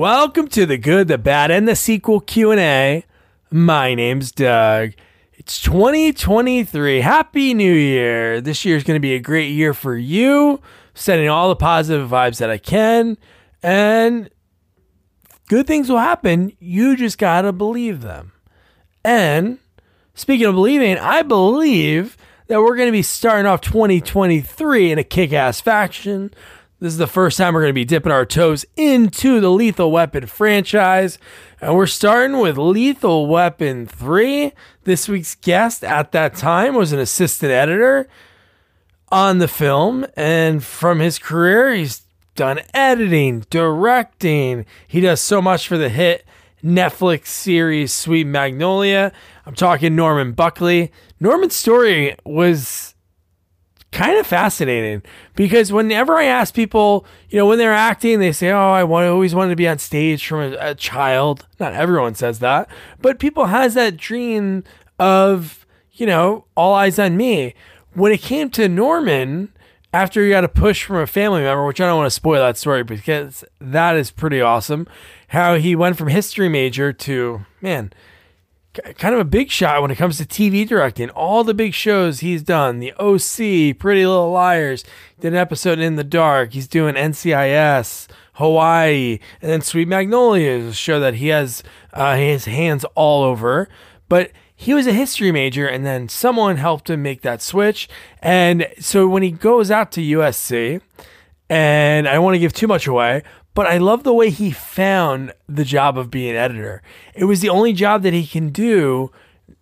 Welcome to the good, the bad, and the sequel Q&A. My name's Doug. It's 2023. Happy New Year. This year is going to be a great year for you, sending all the positive vibes that I can, and good things will happen. You just got to believe them. And speaking of believing, I believe that we're going to be starting off 2023 in a kick ass faction. This is the first time we're going to be dipping our toes into the Lethal Weapon franchise. And we're starting with Lethal Weapon 3. This week's guest at that time was an assistant editor on the film. And from his career, he's done editing, directing. He does so much for the hit Netflix series Sweet Magnolia. I'm talking Norman Buckley. Norman's story was kind of fascinating because whenever I ask people, you know, when they're acting, they say, "Oh, I want, always wanted to be on stage from a, a child." Not everyone says that, but people has that dream of, you know, all eyes on me. When it came to Norman, after he got a push from a family member, which I don't want to spoil that story because that is pretty awesome, how he went from history major to man kind of a big shot when it comes to TV directing. All the big shows he's done, The OC, Pretty Little Liars, did an episode in the dark. He's doing NCIS, Hawaii, and then Sweet Magnolia is a show that he has uh, his hands all over. But he was a history major, and then someone helped him make that switch. And so when he goes out to USC, and I don't want to give too much away, but I love the way he found the job of being editor. It was the only job that he can do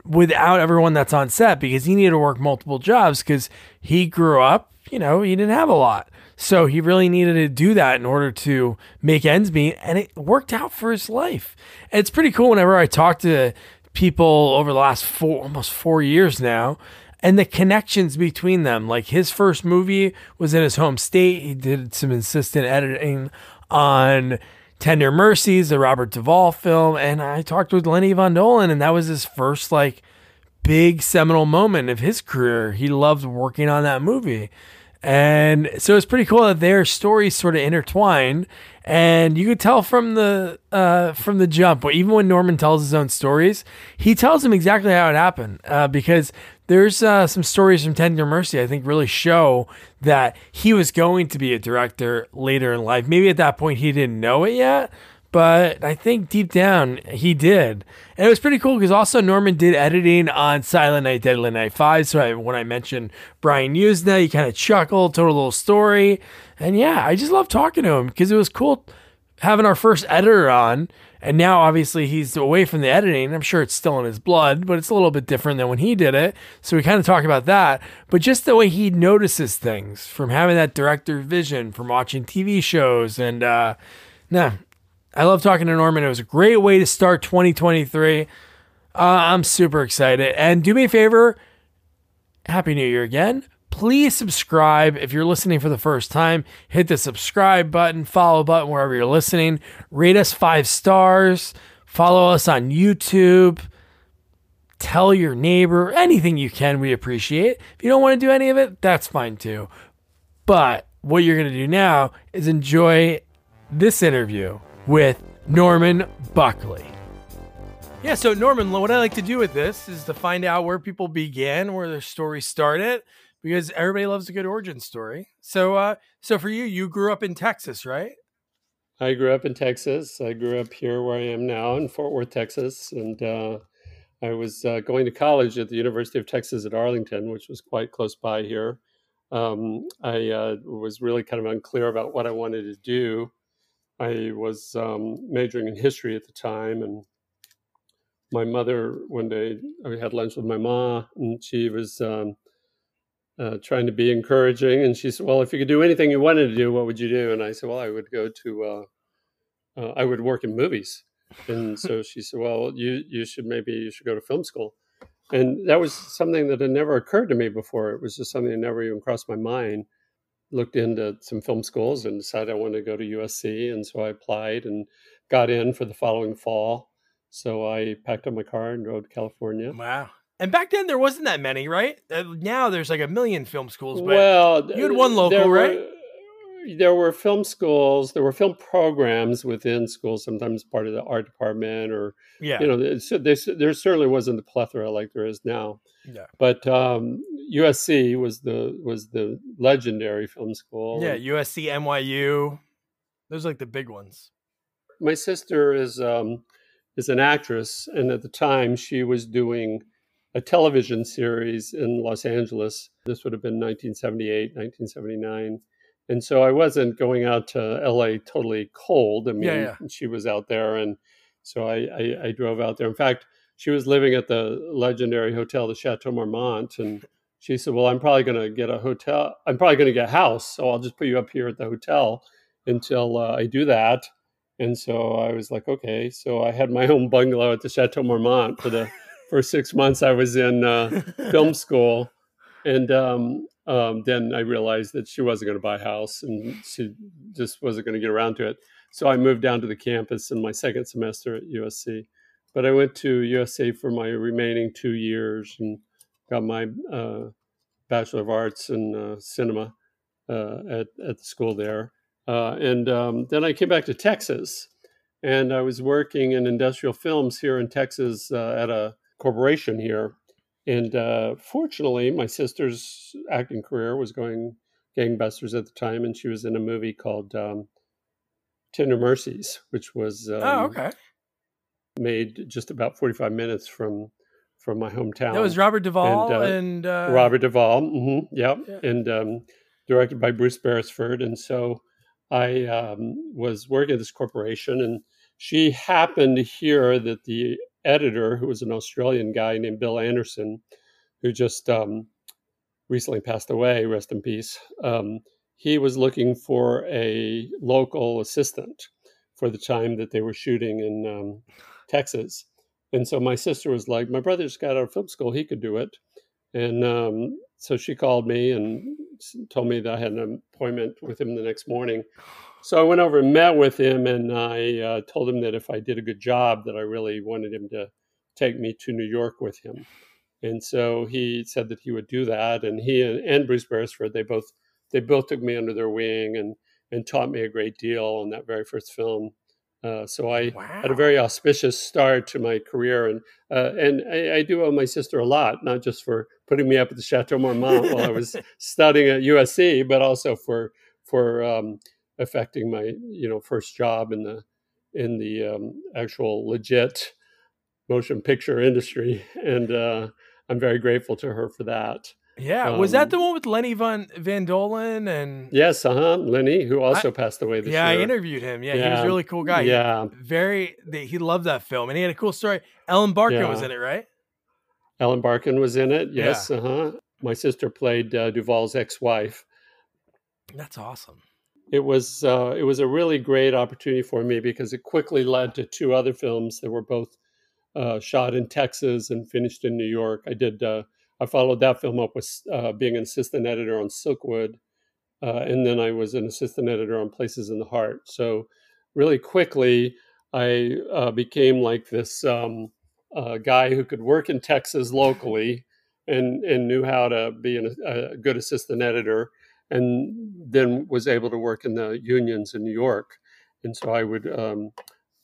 without everyone that's on set because he needed to work multiple jobs because he grew up, you know, he didn't have a lot. So he really needed to do that in order to make ends meet, and it worked out for his life. And it's pretty cool whenever I talk to people over the last four, almost four years now, and the connections between them. Like his first movie was in his home state. He did some assistant editing on Tender Mercies, the Robert Duvall film, and I talked with Lenny Von Dohlen, and that was his first like big seminal moment of his career. He loved working on that movie. And so it's pretty cool that their stories sort of intertwined. And you could tell from the uh, from the jump, But even when Norman tells his own stories, he tells them exactly how it happened. Uh, because there's uh, some stories from Tender Mercy I think really show that he was going to be a director later in life. Maybe at that point he didn't know it yet, but I think deep down he did. And it was pretty cool because also Norman did editing on Silent Night, Deadly Night 5. So I, when I mentioned Brian Yuzna, he kind of chuckled, told a little story. And yeah, I just love talking to him because it was cool having our first editor on and now, obviously, he's away from the editing. I'm sure it's still in his blood, but it's a little bit different than when he did it. So we kind of talk about that. But just the way he notices things from having that director vision, from watching TV shows. And, uh, nah, I love talking to Norman. It was a great way to start 2023. Uh, I'm super excited. And do me a favor Happy New Year again please subscribe. If you're listening for the first time, hit the subscribe button, follow button wherever you're listening. Rate us five stars. Follow us on YouTube. Tell your neighbor anything you can. We appreciate. If you don't want to do any of it, that's fine too. But what you're going to do now is enjoy this interview with Norman Buckley. Yeah, so Norman, what I like to do with this is to find out where people began, where their story started, because everybody loves a good origin story. So, uh, so for you, you grew up in Texas, right? I grew up in Texas. I grew up here where I am now in Fort Worth, Texas, and uh, I was uh, going to college at the University of Texas at Arlington, which was quite close by here. Um, I uh, was really kind of unclear about what I wanted to do. I was um, majoring in history at the time, and my mother one day I had lunch with my mom, and she was um, uh, trying to be encouraging. And she said, "Well, if you could do anything you wanted to do, what would you do?" And I said, "Well, I would go to, uh, uh, I would work in movies." And so she said, "Well, you you should maybe you should go to film school." And that was something that had never occurred to me before. It was just something that never even crossed my mind. Looked into some film schools and decided I wanted to go to USC, and so I applied and got in for the following fall. So I packed up my car and drove to California. Wow. And back then there wasn't that many, right? Uh, now there's like a million film schools. But well, you had one local, right? there were film schools, there were film programs within schools, sometimes part of the art department, or Yeah. you know, there, there certainly wasn't the plethora like there is now. yeah. But um, USC was the was the legendary film school. Yeah. USC, NYU. Those are like the big ones. my sister is um, is an actress, and at the time she was doing a television series in Los Angeles. This would have been 1978, 1979. And so I wasn't going out to LA totally cold. I mean, Yeah, she was out there, and so I, I, I drove out there. In fact, she was living at the legendary hotel, the Chateau Marmont, and she said, "Well, I'm probably going to get a hotel. I'm probably going to get a house, so I'll just put you up here at the hotel until uh, I do that." And so I was like, "Okay." So I had my own bungalow at the Chateau Marmont for the first six months I was in uh, film school, and um, um, then I realized that she wasn't going to buy a house, and she just wasn't going to get around to it. So I moved down to the campus in my second semester at USC. But I went to USC for my remaining two years and got my uh, Bachelor of Arts in uh, cinema uh, at, at the school there. Uh, and um, then I came back to Texas and I was working in industrial films here in Texas uh, at a corporation here. And uh, fortunately, my sister's acting career was going gangbusters at the time, and she was in a movie called um, Tender Mercies, which was um, oh, okay. made just about 45 minutes from from my hometown. That was Robert Duvall and, and, uh, uh, Robert Duvall. hmm yep. Yeah. And um, directed by Bruce Beresford. And so I um, was working at this corporation, and she happened to hear that the editor, who was an Australian guy named Bill Anderson, who just um, recently passed away, rest in peace, um, he was looking for a local assistant for the time that they were shooting in um, Texas. And so my sister was like, My brother's got out of film school, he could do it. And um, so she called me and told me that I had an appointment with him the next morning. So I went over and met with him, and I uh, told him that if I did a good job, that I really wanted him to take me to New York with him. And so he said that he would do that. And he and, and Bruce Beresford, they both they both took me under their wing and and taught me a great deal on that very first film. Uh, so I wow. had a very auspicious start to my career, and uh, and I, I do owe my sister a lot, not just for putting me up at the Chateau Marmont while I was studying at USC, but also for for um, affecting my you know first job in the in the um, actual legit motion picture industry, and uh, I'm very grateful to her for that. yeah. was that um, the one with Lenny Van Van Dohlen and Yes, uh huh. Lenny, who also passed away this yeah, I interviewed him. Yeah, he was a really cool guy. He- yeah, very. They, he loved that film, and he had a cool story. Ellen Barkin was in it, right? Ellen Barkin was in it. Yeah. Yes, uh huh. My sister played uh, Duvall's ex-wife. That's awesome. It was uh, it was a really great opportunity for me because it quickly led to two other films that were both uh, shot in Texas and finished in New York. I did. Uh, I followed that film up with uh, being an assistant editor on Silkwood, uh, and then I was an assistant editor on Places in the Heart. So really quickly, I uh, became like this um, guy who could work in Texas locally and and knew how to be an, a good assistant editor, and then was able to work in the unions in New York. And so I would um,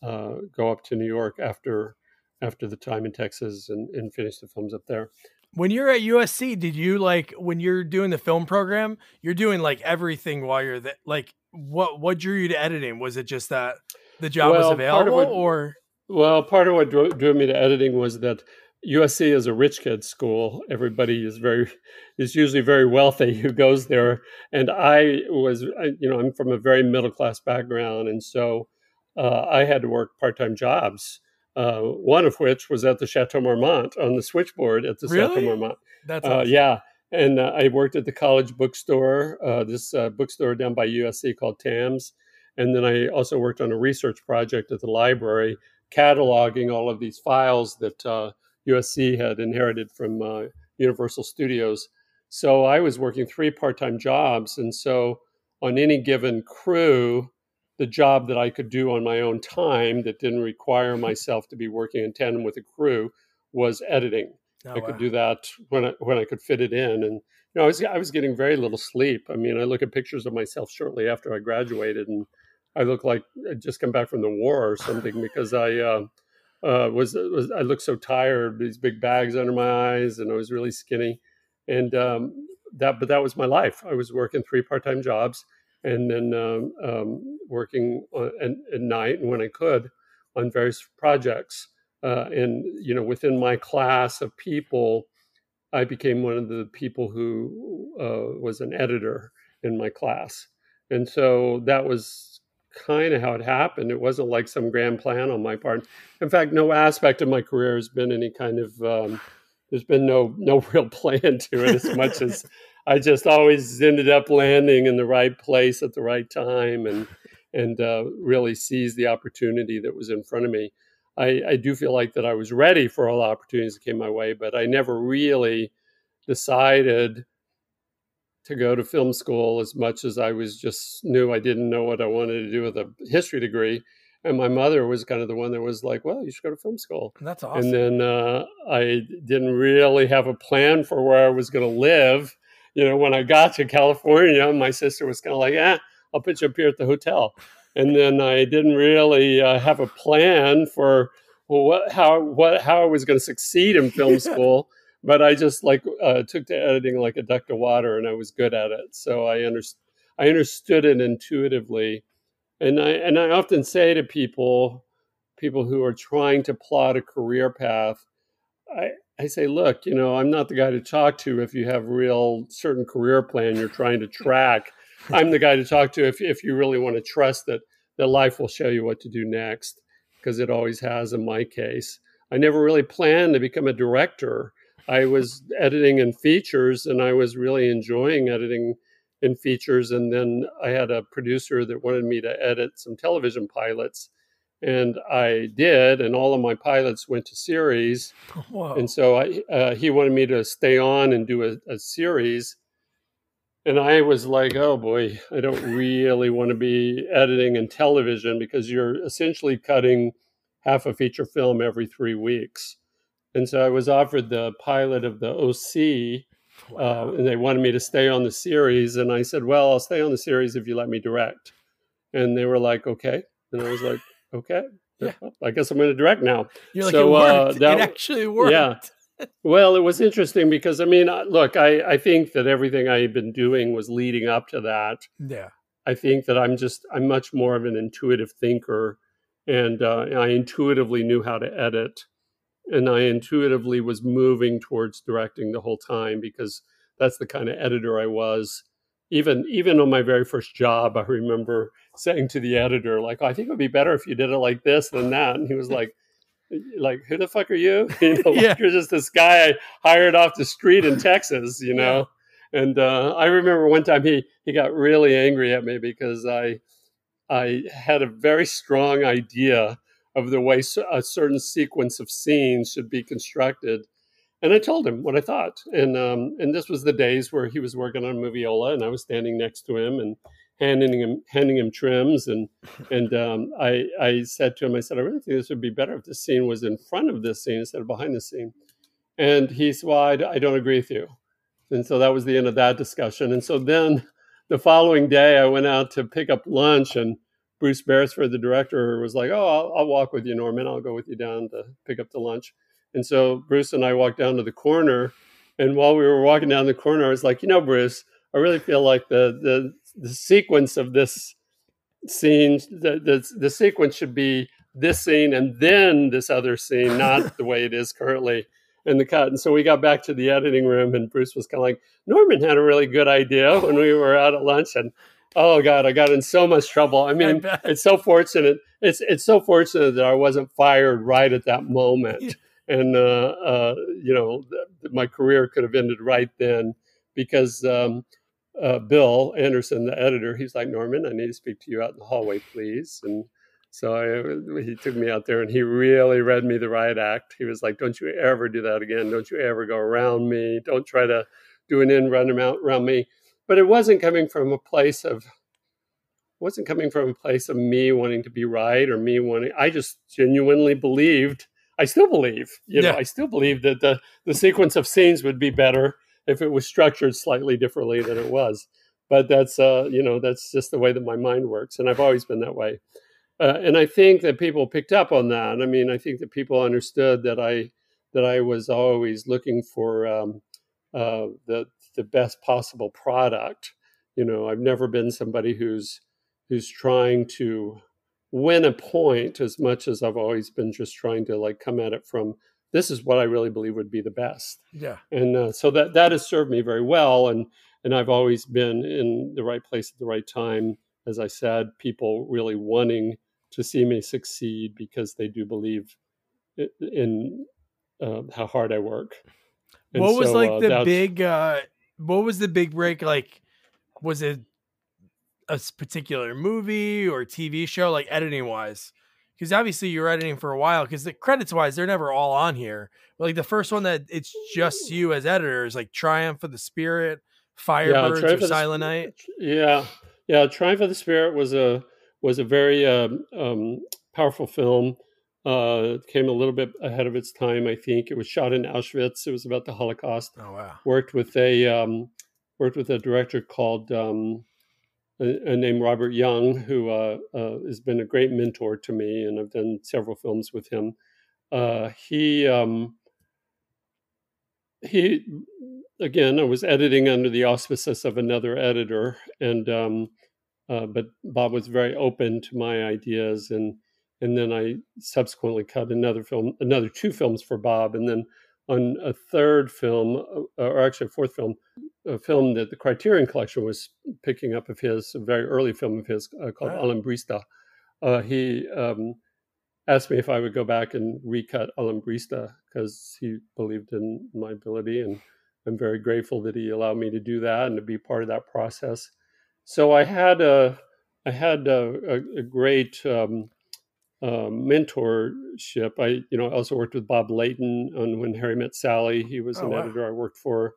uh, go up to New York after after the time in Texas and, and finish the films up there. When you're at USC, did you like when you're doing the film program? You're doing like everything while you're there. Like, what what drew you to editing? Was it just that the job was Well, of available, what- or Well, part of what drew, drew me to editing was that USC is a rich kid school. Everybody is very is usually very wealthy who goes there, and I was, you know, I'm from a very middle class background, and so uh, I had to work part time jobs. Uh, one of which was at the Chateau Marmont on the switchboard at the Chateau Marmont. that's Uh, yeah, and uh, I worked at the college bookstore, uh, this uh, bookstore down by USC called TAMS, and then I also worked on a research project at the library, cataloging all of these files that uh, USC had inherited from uh, Universal Studios. So I was working three part-time jobs, and so on any given crew, the job that I could do on my own time that didn't require myself to be working in tandem with a crew was editing. Oh, I could wow. do that when I when I could fit it in, and you know, I was I was getting very little sleep. I mean, I look at pictures of myself shortly after I graduated, and I look like I'd just come back from the war or something because I uh, uh, was, was I looked so tired, these big bags under my eyes, and I was really skinny, and um, that but that was my life. I was working three part time jobs, and then um, um, working at, at night and when I could on various projects. Uh, and you know, within my class of people I became one of the people who uh, was an editor in my class. And so that was kind of how it happened. It wasn't like some grand plan on my part. In fact, no aspect of my career has been any kind of um, there's been no no real plan to it as much as I just always ended up landing in the right place at the right time and and uh, really seized the opportunity that was in front of me. I, I do feel like that I was ready for all the opportunities that came my way, but I never really decided to go to film school as much as I was just knew I didn't know what I wanted to do with a history degree. And my mother was kind of the one that was like, "Well, you should go to film school." That's awesome. And then uh, I didn't really have a plan for where I was going to live. You know, when I got to California, my sister was kind of like, "Yeah, I'll put you up here at the hotel." and then I didn't really uh, have a plan for well, what, how what how I was going to succeed in film school. But I just like uh, took to editing like a duck to water, and I was good at it. So I understood I understood it intuitively, and I and I often say to people people who are trying to plot a career path, I I say, look, you know, I'm not the guy to talk to if you have real certain career plan you're trying to track. I'm the guy to talk to if, if you really want to trust that, that life will show you what to do next, because it always has in my case. I never really planned to become a director. I was editing in features and I was really enjoying editing in features. And then I had a producer that wanted me to edit some television pilots. And I did, and all of my pilots went to series. Whoa. And so I, uh, he wanted me to stay on and do a, a series and I was like, oh boy, I don't really want to be editing in television because you're essentially cutting half a feature film every three weeks. And so I was offered the pilot of the OC, uh, wow. uh, and they wanted me to stay on the series. And I said, well, I'll stay on the series if you let me direct. And they were like, okay. And I was like, okay. Yeah. I guess I'm going to direct now. You're like, it, worked. Uh, that, it actually worked. Yeah well, it was interesting because I mean, look, I, I think that everything I had been doing was leading up to that. Yeah. I think that I'm just I'm much more of an intuitive thinker, and uh, I intuitively knew how to edit, and I intuitively was moving towards directing the whole time because that's the kind of editor I was. Even even on my very first job, I remember saying to the editor, like, oh, "I think it would be better if you did it like this than that," and he was like like who the fuck are you? You know, yeah. like you're just this guy I hired off the street in Texas, you know. Yeah. And uh, I remember one time he he got really angry at me because I I had a very strong idea of the way a certain sequence of scenes should be constructed, and I told him what I thought. And um, and this was the days where he was working on Moviola, and I was standing next to him, and handing him handing him trims. And and um, I I said to him I said I really think this would be better if the scene was in front of this scene instead of behind the scene. And he said well I, I don't agree with you. And so that was the end of that discussion. And so then the following day I went out to pick up lunch and Bruce Beresford the director was like oh I'll, I'll walk with you Norman. I'll go with you down to pick up the lunch. And so Bruce and I walked down to the corner and while we were walking down the corner I was like you know Bruce I really feel like the the the sequence of this scene the, the the sequence should be this scene and then this other scene not the way it is currently in the cut. And so we got back to the editing room and bruce was kind of like norman had a really good idea when we were out at lunch and oh god i got in so much trouble i mean I it's so fortunate it's it's so fortunate that i wasn't fired right at that moment and uh, uh, you know th- my career could have ended right then because um, uh, Bill Anderson, the editor, he's like, Norman, I need to speak to you out in the hallway, please. And so I, he took me out there and he really read me the riot act. He was like, Don't you ever do that again. Don't you ever go around me. Don't try to do an in run around me. But it wasn't coming from a place of wasn't coming from a place of me wanting to be right or me wanting I just genuinely believed I still believe, you know, I still believe that the the sequence of scenes would be better if it was structured slightly differently than it was. But that's uh, you know that's just the way that my mind works, and I've always been that way. Uh, and I think that people picked up on that. I mean, I think that people understood that I that I was always looking for um, uh, the the best possible product. You know, I've never been somebody who's who's trying to win a point as much as I've always been just trying to like come at it from this is what I really believe would be the best. Yeah. And uh, so that that has served me very well, and and I've always been in the right place at the right time. As I said, people really wanting to see me succeed because they do believe in uh, how hard I work. And what was so, like uh, the big? What was the big break? Like, was it a particular movie or TV show, like editing wise? Because obviously you're editing for a while. Because the credits wise, they're never all on here. But like the first one that it's just you as editor is like Triumph of the Spirit, Firebirds, yeah, or Silent the, Night. Yeah, yeah. Triumph of the Spirit was a was a very um, um, powerful film. Uh, it came a little bit ahead of its time, I think. It was shot in Auschwitz. It was about the Holocaust. Oh wow! Worked with a um, worked with a director called um, a, a named Robert Young, who uh, uh, has been a great mentor to me, and I've done several films with him. Uh, he um, he again, I was editing under the auspices of another editor, and um, uh, but Bob was very open to my ideas, and and then I subsequently cut another film, another two films for Bob, and then on a third film, uh, or actually a fourth film, a film that the Criterion Collection was picking up of his, a very early film of his uh, called wow. Alambrista. Uh, he um, asked me if I would go back and recut Alambrista because he believed in my ability, and I'm very grateful that he allowed me to do that and to be part of that process so I had a I had a, a, a great um, uh, mentorship. I you know I also worked with Bob Leighton on When Harry Met Sally. He was oh, an wow. editor I worked for.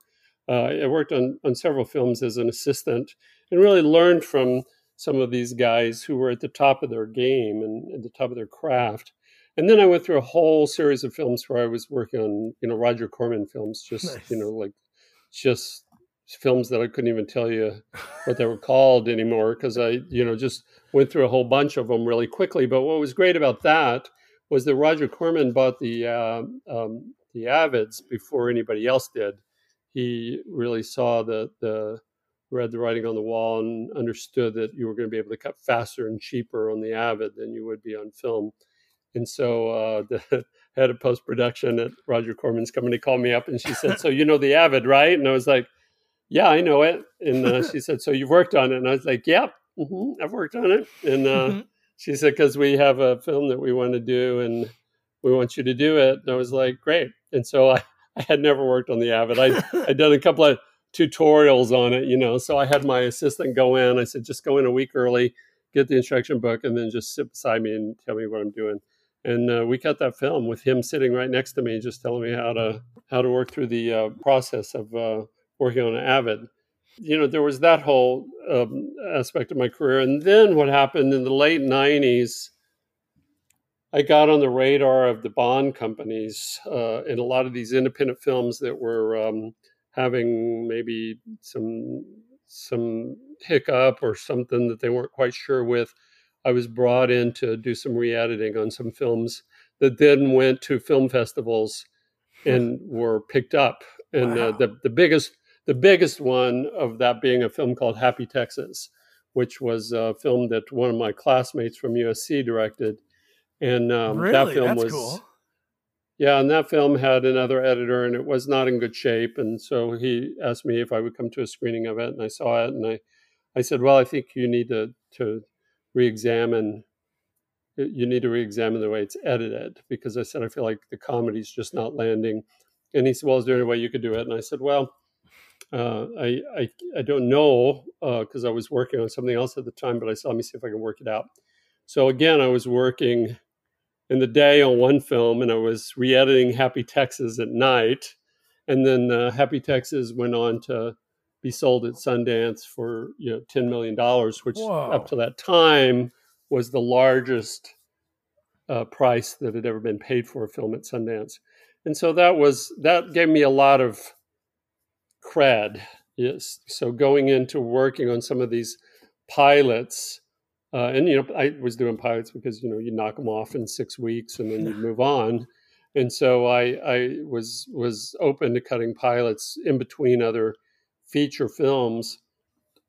Uh, I worked on on several films as an assistant and really learned from some of these guys who were at the top of their game and at the top of their craft. And then I went through a whole series of films where I was working on, you know, Roger Corman films, just, nice. you know, like just films that I couldn't even tell you what they were called anymore because I, you know, just went through a whole bunch of them really quickly. But what was great about that was that Roger Corman bought the uh, um, the Avids before anybody else did. He really saw the the read the writing on the wall and understood that you were going to be able to cut faster and cheaper on the Avid than you would be on film. And so uh, the head of post production at Roger Corman's company called me up and she said, "So you know the Avid, right?" And I was like yeah, I know it. And uh, she said, so you've worked on it? And I was like, yep, yeah, mm-hmm, I've worked on it. And uh, mm-hmm. she said, because we have a film that we want to do and we want you to do it. And I was like, great. And so I, I had never worked on the Avid. I, I'd done a couple of tutorials on it, you know. So I had my assistant go in. I said, just go in a week early, get the instruction book, and then just sit beside me and tell me what I'm doing. And uh, we cut that film with him sitting right next to me, just telling me how to how to work through the uh, process of uh, working on Avid. You know, there was that whole um, aspect of my career. And then what happened in the late 90s, I got on the radar of the Bond companies uh, and a lot of these independent films that were um, having maybe some some hiccup or something that they weren't quite sure with. I was brought in to do some re-editing on some films that then went to film festivals and were picked up. And wow. uh, the the biggest the biggest one of that being a film called Happy Texas, which was a film that one of my classmates from USC directed. And um, really? that film That's was, cool. yeah, and that film had another editor and it was not in good shape. And so he asked me if I would come to a screening of it. And I saw it and I, I said, well, I think you need to, to re-examine you need to re-examine the way it's edited because I said I feel like the comedy's just not landing. And he said, "Well, is there any way you could do it?" And I said, "Well, uh, I, I, I don't know because uh, I was working on something else at the time, but I saw let me see if I can work it out. So again, I was working in the day on one film, and I was re-editing Happy Texas at night, and then uh, Happy Texas went on to be sold at Sundance for you know ten million dollars, which Whoa. up to that time was the largest uh, price that had ever been paid for a film at Sundance. And so that was that gave me a lot of cred. Yes. So going into working on some of these pilots, uh, and you know, I was doing pilots because you know you knock them off in six weeks and then you move on. And so I, I was was open to cutting pilots in between other feature films.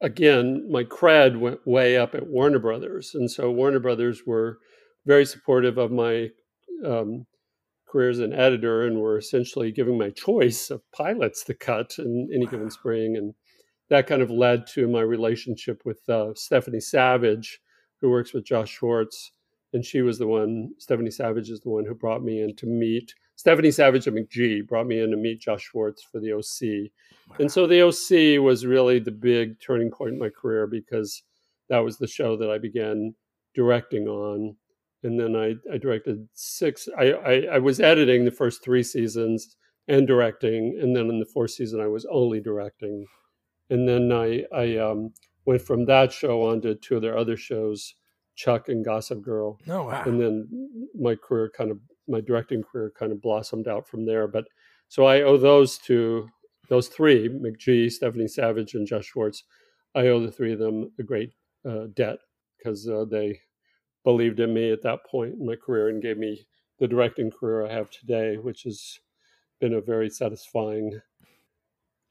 Again, my cred went way up at Warner Brothers, and so Warner Brothers were very supportive of my um, career as an editor and were essentially giving my choice of pilots to cut in any given spring. And that kind of led to my relationship with uh, Stephanie Savage, who works with Josh Schwartz. And she was the one, Stephanie Savage is the one who brought me in to meet Stephanie Savage and McG brought me in to meet Josh Schwartz for the OC. Wow. And so the OC was really the big turning point in my career because that was the show that I began directing on and then I, I directed six. I, I, I, was editing the first three seasons and directing, and then in the fourth season I was only directing, and then I I um, went from that show on to two of their other shows, Chuck and Gossip Girl. Oh wow! And then my career kind of my directing career kind of blossomed out from there. But so I owe those to those three McG, Stephanie Savage, and Josh Schwartz. I owe the three of them a great uh, debt because uh, they believed in me at that point in my career and gave me the directing career I have today, which has been a very satisfying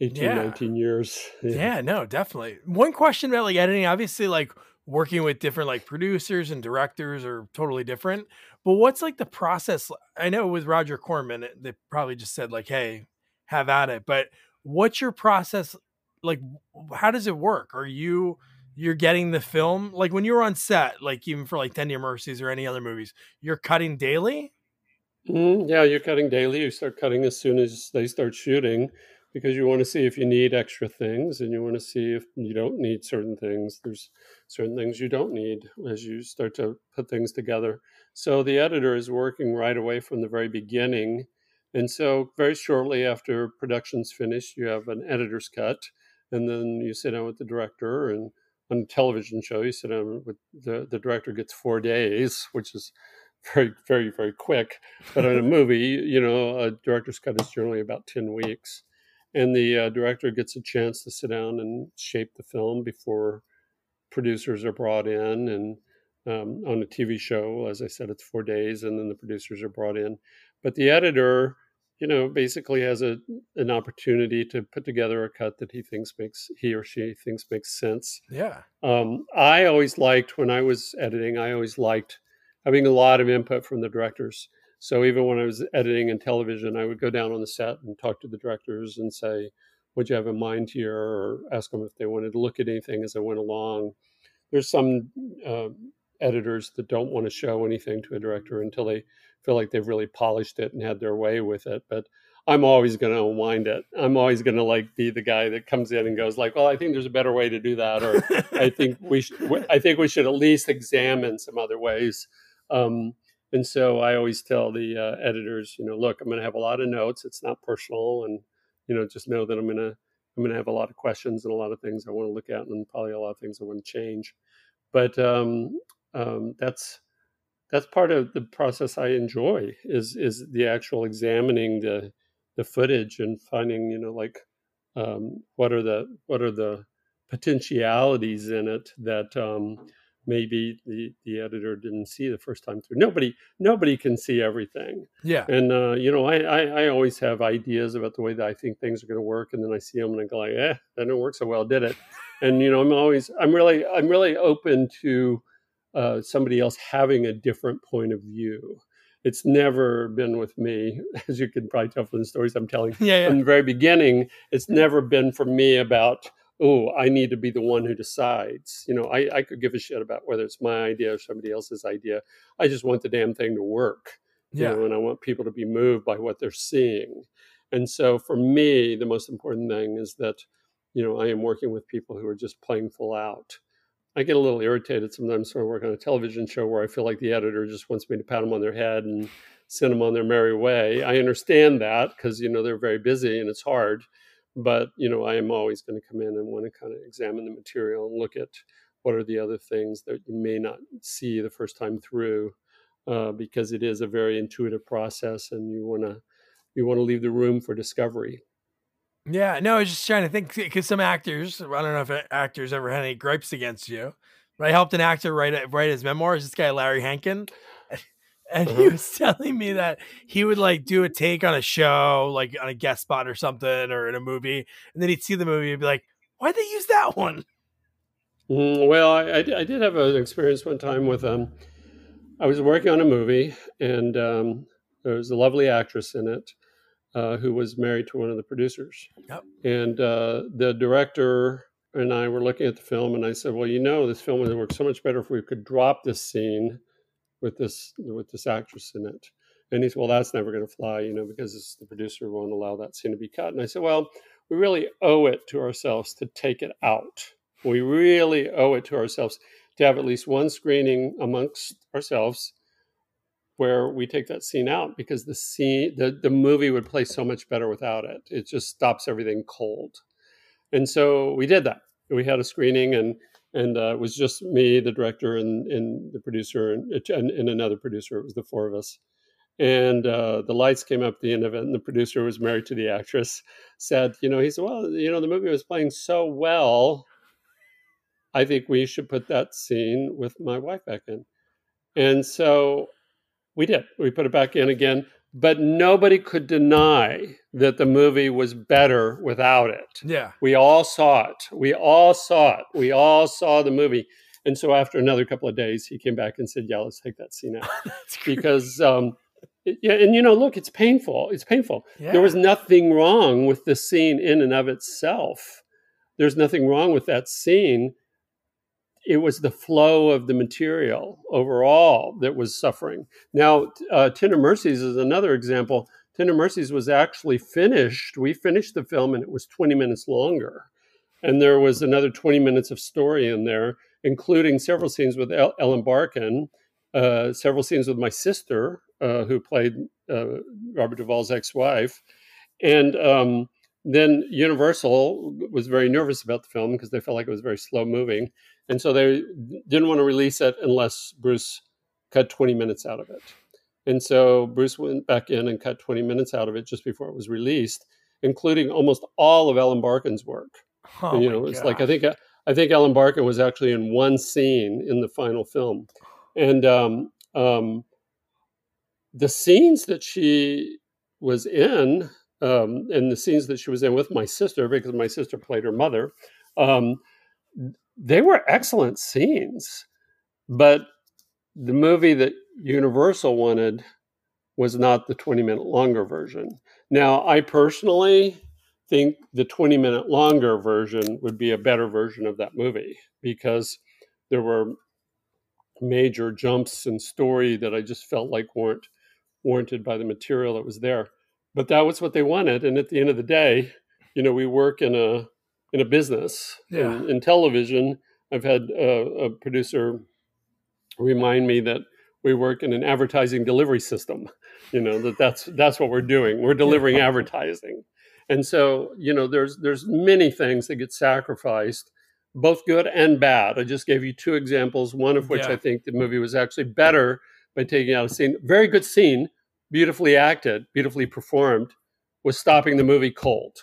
18, yeah. 19 years. Yeah. yeah, no, definitely. One question about like editing, obviously, like working with different like producers and directors are totally different. But what's like the process? I know with Roger Corman, they probably just said like, "Hey, have at it." But what's your process? Like, how does it work? Are you you're getting the film like when you were on set, like even for like Tender Mercies or any other movies, you're cutting daily. Mm, yeah, you're cutting daily. You start cutting as soon as they start shooting because you want to see if you need extra things and you want to see if you don't need certain things. There's certain things you don't need as you start to put things together. So the editor is working right away from the very beginning. And so, very shortly after production's finished, you have an editor's cut, and then you sit down with the director and on a television show, you sit down with the, the director gets four days, which is very, very, very quick. But on a movie, you know, a director's cut is generally about 10 weeks. And the uh, director gets a chance to sit down and shape the film before producers are brought in. And um, on a TV show, as I said, it's four days, and then the producers are brought in. But the editor, you know, basically has a an opportunity to put together a cut that he thinks makes he or she thinks makes sense. Yeah. Um, I always liked when I was editing. I always liked having a lot of input from the directors. So even when I was editing in television, I would go down on the set and talk to the directors and say, "Would you have in mind here?" or ask them if they wanted to look at anything as I went along. There's some uh, editors that don't want to show anything to a director until they feel like they've really polished it and had their way with it. But I'm always going to unwind it. I'm always going to like be the guy that comes in and goes like, "Well, I think there's a better way to do that," or "I think we should. I think we should at least examine some other ways." Um, and so I always tell the uh, editors, you know, look, I'm going to have a lot of notes. It's not personal, and you know, just know that I'm going to I'm going to have a lot of questions and a lot of things I want to look at, and probably a lot of things I want to change. But um, um, that's that's part of the process I enjoy is is the actual examining the the footage and finding you know like um, what are the what are the potentialities in it that um, maybe the the editor didn't see the first time through. Nobody nobody can see everything. Yeah, and uh, you know I, I, I always have ideas about the way that I think things are going to work, and then I see them and I go like, eh, that didn't work so well, did it? and you know I'm always I'm really I'm really open to uh, somebody else having a different point of view. It's never been with me, as you can probably tell from the stories I'm telling yeah, yeah. from the very beginning. It's never been for me about, oh, I need to be the one who decides. You know, I, I could give a shit about whether it's my idea or somebody else's idea. I just want the damn thing to work. Yeah. know, and I want people to be moved by what they're seeing. And so for me, the most important thing is that, you know, I am working with people who are just playing full out I get a little irritated sometimes when I work on a television show where I feel like the editor just wants me to pat them on their head and send them on their merry way. I understand that because you know they're very busy and it's hard, but you know I am always going to come in and want to kind of examine the material and look at what are the other things that you may not see the first time through, uh, because it is a very intuitive process and you want to you want to leave the room for discovery. Yeah, no, I was just trying to think because some actors, I don't know if actors ever had any gripes against you, but I helped an actor write write his memoirs. This guy Larry Hankin, and he Uh-huh. was telling me that he would like do a take on a show, like on a guest spot or something, or in a movie, and then he'd see the movie and be like, "Why'd they use that one?" Mm, well, I, I did have an experience one time with um, I was working on a movie, and um, there was a lovely actress in it uh, who was married to one of the producers. Yep. And uh, the director and I were looking at the film, and I said, "Well, you know, this film would work so much better if we could drop this scene with this with this actress in it." And he said, "Well, that's never going to fly, you know, because this, the producer won't allow that scene to be cut." And I said, "Well, we really owe it to ourselves to take it out. We really owe it to ourselves to have at least one screening amongst ourselves where we take that scene out because the scene the, the movie would play so much better without it. It just stops everything cold. And so we did that. We had a screening and and uh, it was just me, the director, and, and the producer, and, and, and another producer. It was the four of us. And uh, the lights came up at the end of it, and the producer was married to the actress. Said, you know, he said, well, you know, the movie was playing so well. I think we should put that scene with my wife back in. And so we did. We put it back in again, but nobody could deny that the movie was better without it. Yeah, We all saw it. We all saw it. We all saw the movie. And so after another couple of days, he came back and said, "Yeah, let's take that scene out because." Um, it- yeah, and you know, look, it's painful. It's painful. yeah. There was nothing wrong with the scene in and of itself. There's nothing wrong with that scene. It was the flow of the material overall that was suffering. Now, uh, Tender Mercies is another example. Tender Mercies was actually finished. We finished the film and it was 20 minutes longer. And there was another 20 minutes of story in there, including several scenes with El- Ellen Barkin, uh, several scenes with my sister, uh, who played uh, Robert Duvall's ex-wife, and um, then Universal was very nervous about the film because they felt like it was very slow moving, and so they didn't want to release it unless Bruce cut 20 minutes out of it. And so Bruce went back in and cut 20 minutes out of it just before it was released, including almost all of Ellen Barkin's work. Oh And, you know, it's like I think I think Ellen Barkin was actually in one scene in the final film, and um, um, the scenes that she was in, um, and the scenes that she was in with my sister, because my sister played her mother, um, they were excellent scenes. But the movie that Universal wanted was not the 20 minute longer version. Now, I personally think the 20 minute longer version would be a better version of that movie because there were major jumps in story that I just felt like weren't warranted by the material that was there. But that was what they wanted. And at the end of the day, you know, we work in a in a business. Yeah. In, in television, I've had a, a producer remind me that we work in an advertising delivery system. You know that that's that's what we're doing. We're delivering advertising, and so you know there's there's many things that get sacrificed, both good and bad. I just gave you two examples. One of which Yeah. I think the movie was actually better by taking out a scene. Very good scene, beautifully acted, beautifully performed, was stopping the movie cold.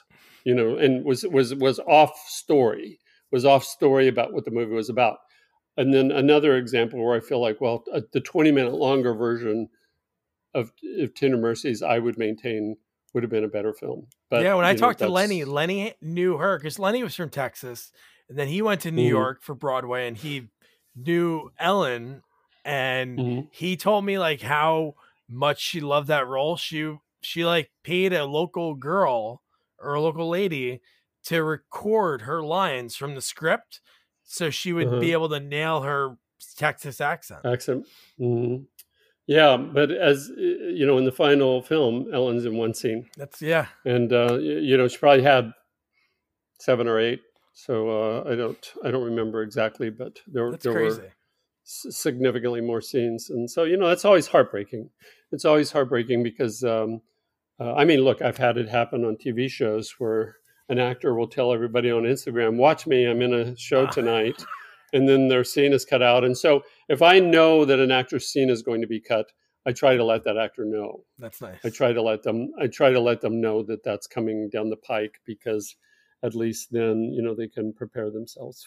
You know, and was was was off story. Was off story about what the movie was about. And then another example where I feel like, well, uh, the 20 minute longer version of, of Tender Mercies, I would maintain would have been a better film. But yeah, when I know, talked to Lenny, Lenny knew her because Lenny was from Texas, and then he went to New Mhm. York for Broadway, and he knew Ellen, and Mhm. he told me like how much she loved that role. She she like paid a local girl or a local lady to record her lines from the script, so she would Uh-huh. be able to nail her Texas accent. accent. Mhm. Yeah, but as you know, in the final film, Ellen's in one scene, That's yeah, and uh, you know she probably had seven or eight. So uh, I don't I don't remember exactly, but there that's there crazy. were significantly more scenes, and so you know that's always heartbreaking. It's always heartbreaking because um, uh, I mean, look, I've had it happen on TV shows where an actor will tell everybody on Instagram, "Watch me, I'm in a show Ah. tonight," and then their scene is cut out. And so if I know that an actor's scene is going to be cut, I try to let that actor know. That's nice. I try to let them. I try to let them know that that's coming down the pike because at least then you know they can prepare themselves.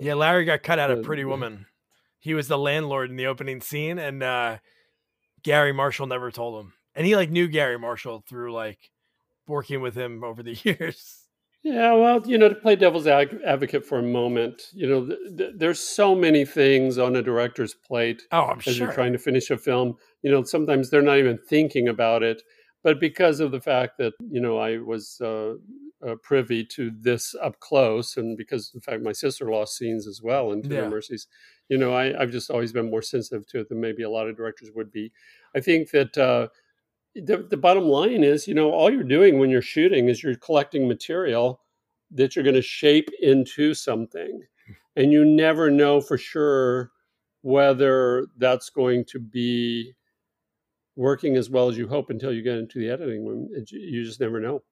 Yeah, Larry got cut out of Pretty yeah. Woman. He was the landlord in the opening scene, and uh, Garry Marshall never told him. And he like knew Garry Marshall through like working with him over the years. Yeah, well, you know, to play devil's advocate for a moment, you know, th- th- there's so many things on a director's plate Oh, I'm as sure. you're trying to finish a film. You know, sometimes they're not even thinking about it, but because of the fact that you know I was uh, uh, privy to this up close, and because in fact my sister lost scenes as well in Tender Yeah. Mercies, you know, I, I've just always been more sensitive to it than maybe a lot of directors would be. I think that. Uh, the, the bottom line is, you know, all you're doing when you're shooting is you're collecting material that you're going to shape into something. And you never know for sure whether that's going to be working as well as you hope until you get into the editing room. You just never know.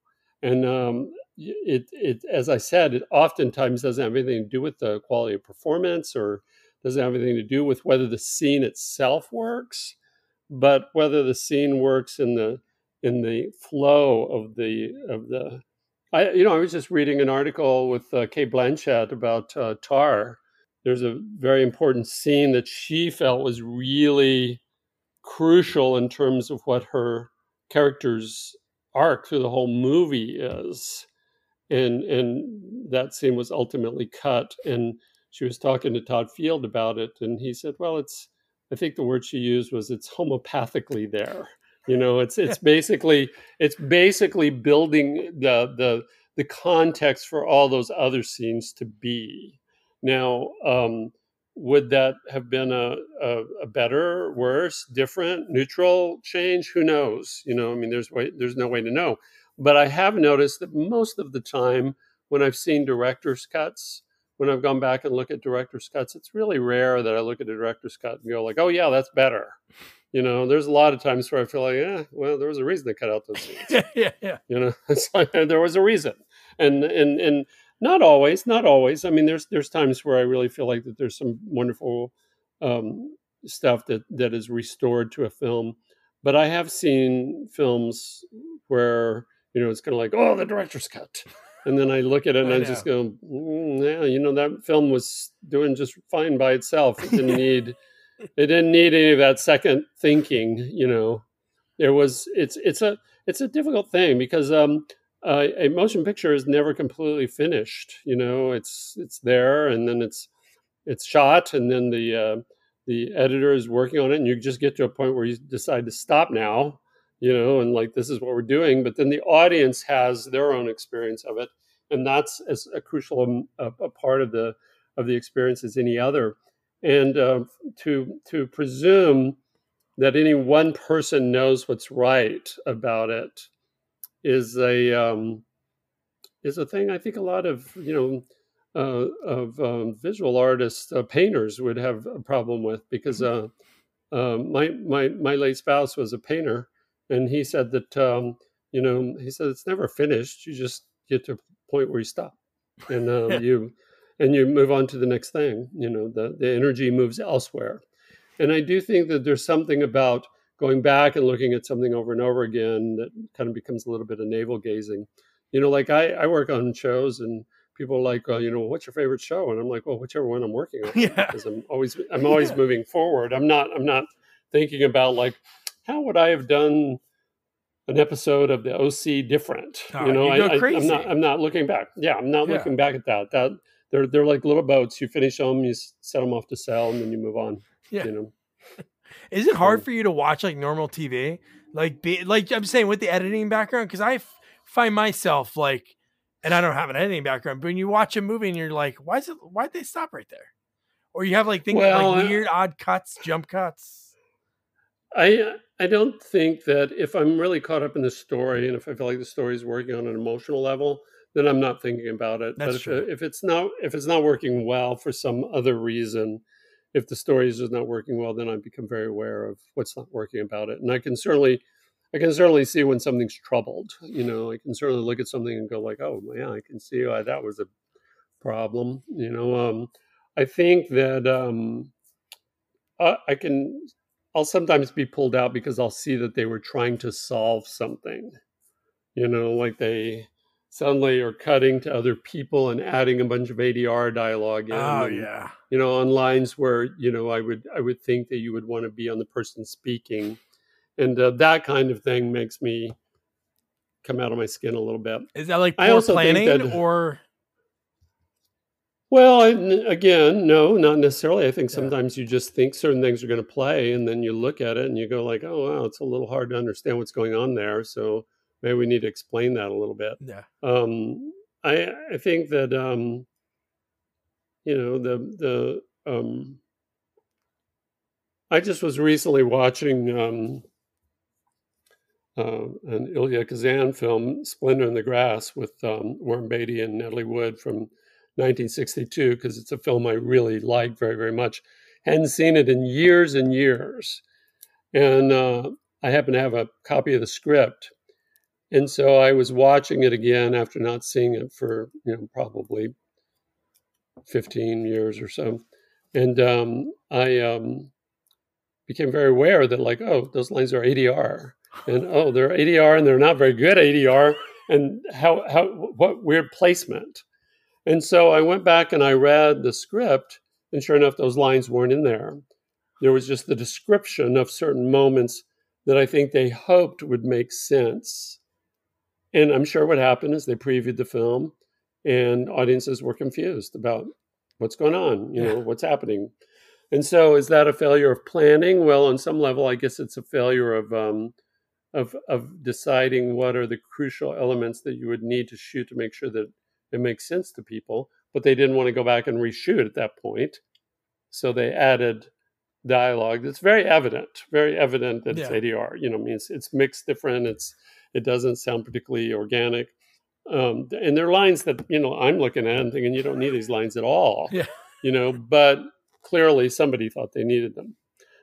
And um, it, it, as I said, it oftentimes doesn't have anything to do with the quality of performance or doesn't have anything to do with whether the scene itself works but whether the scene works in the in the flow of the of the I you know I was just reading an article with uh, Cate Blanchett about uh, Tar. There's a very important scene that she felt was really crucial in terms of what her character's arc through the whole movie is, and and that scene was ultimately cut. And she was talking to Todd Field about it, and he said, "Well, it's." I think the word she used was it's homeopathically there. You know, it's it's basically it's basically building the the the context for all those other scenes to be. Now, um, would that have been a, a, a better, worse, different, neutral change? Who knows? You know, I mean, there's way, there's no way to know. But I have noticed that most of the time when I've seen director's cuts, when I've gone back and look at director's cuts, it's really rare that I look at a director's cut and go like, "Oh yeah, that's better." You know, there's a lot of times where I feel like, "Yeah, well, there was a reason to cut out those scenes." yeah, yeah, yeah. you know, it's like there was a reason, and and and not always, not always. I mean, there's there's times where I really feel like that there's some wonderful um, stuff that that is restored to a film, but I have seen films where you know it's kind of like, "Oh, the director's cut." And then I look at it and I I, just go, mm, yeah, you know, that film was doing just fine by itself. It didn't need, it didn't need any of that second thinking. You know, there was. It's it's a it's a difficult thing because um, uh, a motion picture is never completely finished. You know, it's it's there and then it's it's shot and then the uh, the editor is working on it and you just get to a point where you decide to stop now you know, and like this is what we're doing. But then the audience has their own experience of it, and that's as a crucial um, a, a part of the of the experience as any other. And uh, to to presume that any one person knows what's right about it is a um, is a thing. I think a lot of you know. Uh, of um, visual artists, uh, painters would have a problem with because uh, uh, my my my late spouse was a painter, and he said that um, you know he said it's never finished you just get to a point where you stop and um, you and you move on to the next thing you know the, the energy moves elsewhere and i do think that there's something about going back and looking at something over and over again that kind of becomes a little bit of navel gazing you know like i, I work on shows and people are like you know what's your favorite show and i'm like well whichever one i'm working on Yeah. because i'm always i'm always Yeah. moving forward i'm not i'm not thinking about like how would I have done an episode of the OC different? Oh, you know, you I, am not. I'm not looking back. Yeah, I'm not Yeah. looking back at that. That they're they're like little boats. You finish them, you set them off to sell, and then you move on. Yeah. You know. Is it hard for you to watch like normal TV? Like, be like I'm saying with the editing background, because I f- find myself like, and I don't have an editing background, but when you watch a movie and you're like, why is it? Why'd they stop right there? Or you have like things Well, like uh, weird, odd cuts, jump cuts. I I don't think that if I'm really caught up in the story and if I feel like the story is working on an emotional level, then I'm not thinking about it. That's but if, true. if it's not if it's not working well for some other reason, if the story is just not working well, then I become very aware of what's not working about it. And I can certainly I can certainly see when something's troubled. You know, I can certainly look at something and go like, oh yeah, I can see why that was a problem. You know, um, I think that um, I, I can I'll sometimes be pulled out because I'll see that they were trying to solve something. You know, like they suddenly are cutting to other people and adding a bunch of ADR dialogue in. Oh and, yeah. You know, on lines where you know I would I would think that you would want to be on the person speaking, and uh, that kind of thing makes me come out of my skin a little bit. Is that like I poor planning that- or Well, I, again, no, not necessarily. I think Yeah. sometimes you just think certain things are going to play, and then you look at it and you go like, "Oh, wow, it's a little hard to understand what's going on there." So maybe we need to explain that a little bit. yeah. Um, I I think that um, you know the the um, I just was recently watching um, uh, an Elia Kazan film, Splendor in the Grass, with um, Warren Beatty and Natalie Wood from 1962, because it's a film I really like very, very much. Hadn't seen it in years and years. And uh, I happen to have a copy of the script. And so I was watching it again after not seeing it for, you know, probably 15 years or so. And um, I um, became very aware that, like, oh, those lines are ADR and oh, they're ADR and they're not very good ADR, and how how what weird placement. And so I went back and I read the script, and sure enough, those lines weren't in there. There was just the description of certain moments that I think they hoped would make sense. And I'm sure what happened is they previewed the film, and audiences were confused about what's going on, you know, what's happening. And so, is that a failure of planning? Well, on some level, I guess it's a failure of um, of of deciding what are the crucial elements that you would need to shoot to make sure that it makes sense to people. But they didn't want to go back and reshoot at that point, so they added dialogue that's very evident, very evident that it's ADR. You know, means it's mixed different. It's it doesn't sound particularly organic. Um, and there are lines that you know I'm looking at and thinking you don't need these lines at all. Yeah. You know, but clearly somebody thought they needed them.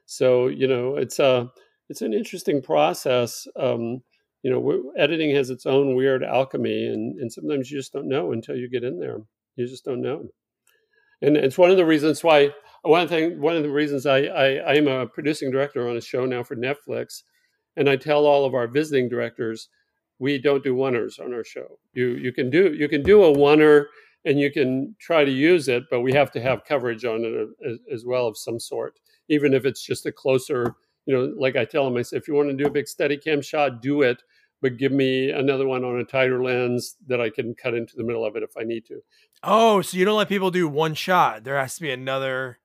So you know, it's a it's an interesting process. Um, you know, editing has its own weird alchemy, and, and sometimes you just don't know until you get in there. You just don't know. And it's one of the reasons why one thing one of the reasons I, I I am a producing director on a show now for Netflix, and I tell all of our visiting directors we don't do oneers on our show. You you can do you can do a oneer and you can try to use it, but we have to have coverage on it uh, as, as well of some sort, even if it's just a closer. You know, like I tell them, I say, if you want to do a big steady cam shot, do it, but give me another one on a tighter lens that I can cut into the middle of it if I need to. Oh, so you don't let people do one shot. There has to be another.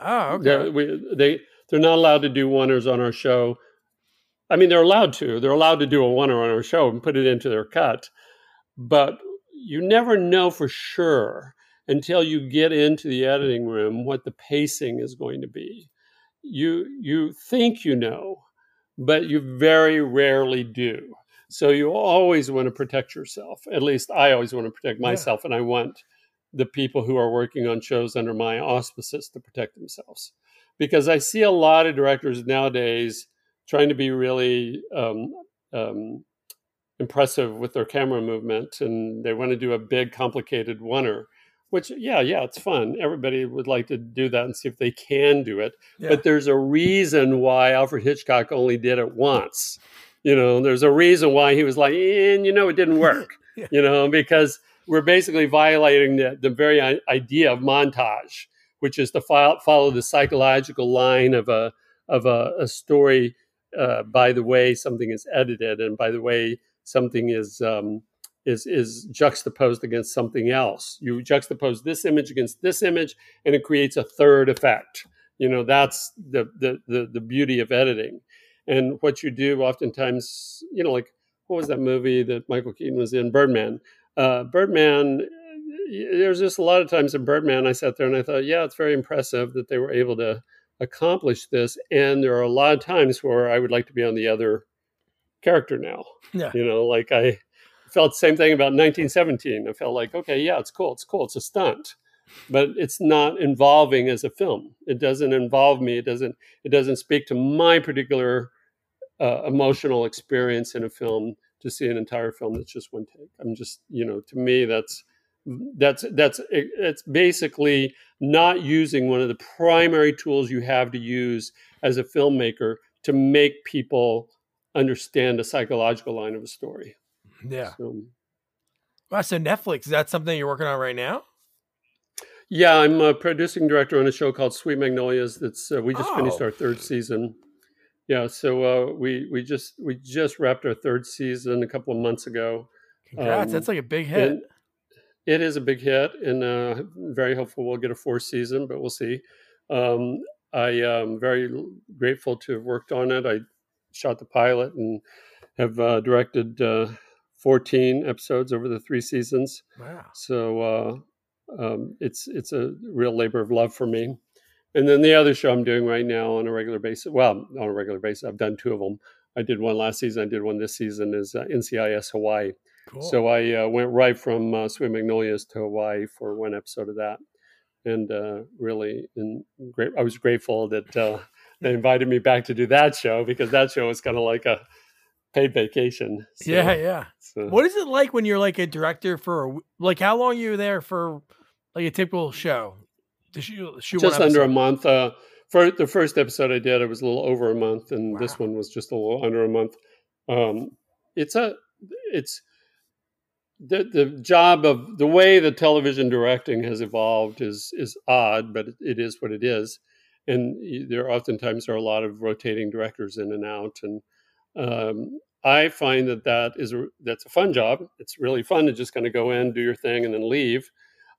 Oh, okay. They're, we, they they're not allowed to do oneers on our show. I mean, they're allowed to. They're allowed to do a oneer on our show and put it into their cut, but you never know for sure until you get into the editing room what the pacing is going to be. You you think you know, but you very rarely do. So you always want to protect yourself. At least I always want to protect Yeah. myself, and I want the people who are working on shows under my auspices to protect themselves. Because I see a lot of directors nowadays trying to be really um, um, impressive with their camera movement, and they want to do a big, complicated oneer. Which, yeah, yeah, it's fun. Everybody would like to do that and see if they can do it. Yeah. But there's a reason why Alfred Hitchcock only did it once. You know, there's a reason why he was like, and you know, it didn't work. Yeah. You know, because we're basically violating the, the very idea of montage, which is to follow the psychological line of a of a, a story uh, by the way something is edited and by the way something is um, is is juxtaposed against something else. You juxtapose this image against this image, and it creates a third effect. You know, that's the the the, the beauty of editing. And what you do oftentimes, you know, like what was that movie that Michael Keaton was in, Birdman? Uh, Birdman. There's just a lot of times in Birdman, I sat there and I thought, yeah, it's very impressive that they were able to accomplish this. And there are a lot of times where I would like to be on the other character now. Yeah. You know, like I felt the same thing about 1917. I felt like, okay, yeah, it's cool, it's cool, it's a stunt, but it's not involving as a film. It doesn't involve me. It doesn't. It doesn't speak to my particular uh, emotional experience in a film to see an entire film that's just one take. I'm just, you know, to me, that's that's that's it's basically not using one of the primary tools you have to use as a filmmaker to make people understand a psychological line of a story. Yeah. So, Wow, so Netflix, is that something you're working on right now? yeah, I'm a producing director on a show called Sweet Magnolias. That's uh, we just finished Oh. our third season. Yeah, so uh, we we just we just wrapped our third season a couple of months ago. Congrats. Um, That's like a big hit. And it is a big hit, and uh, very hopeful we'll get a fourth season, but we'll see. Um, I am very grateful to have worked on it. I shot the pilot and have uh, directed uh, 14 episodes over the three seasons. wow. So uh, um, it's it's a real labor of love for me. And then the other show I'm doing right now on a regular basis, well, on a regular basis, I've done two of them. I did one last season. I did one this season. Is uh, NCIS Hawaii. Cool. So I uh, went right from uh, Sweet Magnolias to Hawaii for one episode of that, and uh, really, in great. I was grateful that uh, they invited me back to do that show because that show was kind of like a paid vacation. So, yeah, yeah. so- What is it like when you're like a director for like how long are you there for like a typical show? Shoot, shoot just under a month. Uh, for the first episode I did, it was a little over a month, and this one was just a little under a month. Um, it's a, it's the the job of the way the television directing has evolved is is odd, but it, is what it is. And there oftentimes are a lot of rotating directors in and out, and um, I find that that is a, that's a fun job. It's really fun to just kind of go in, do your thing, and then leave.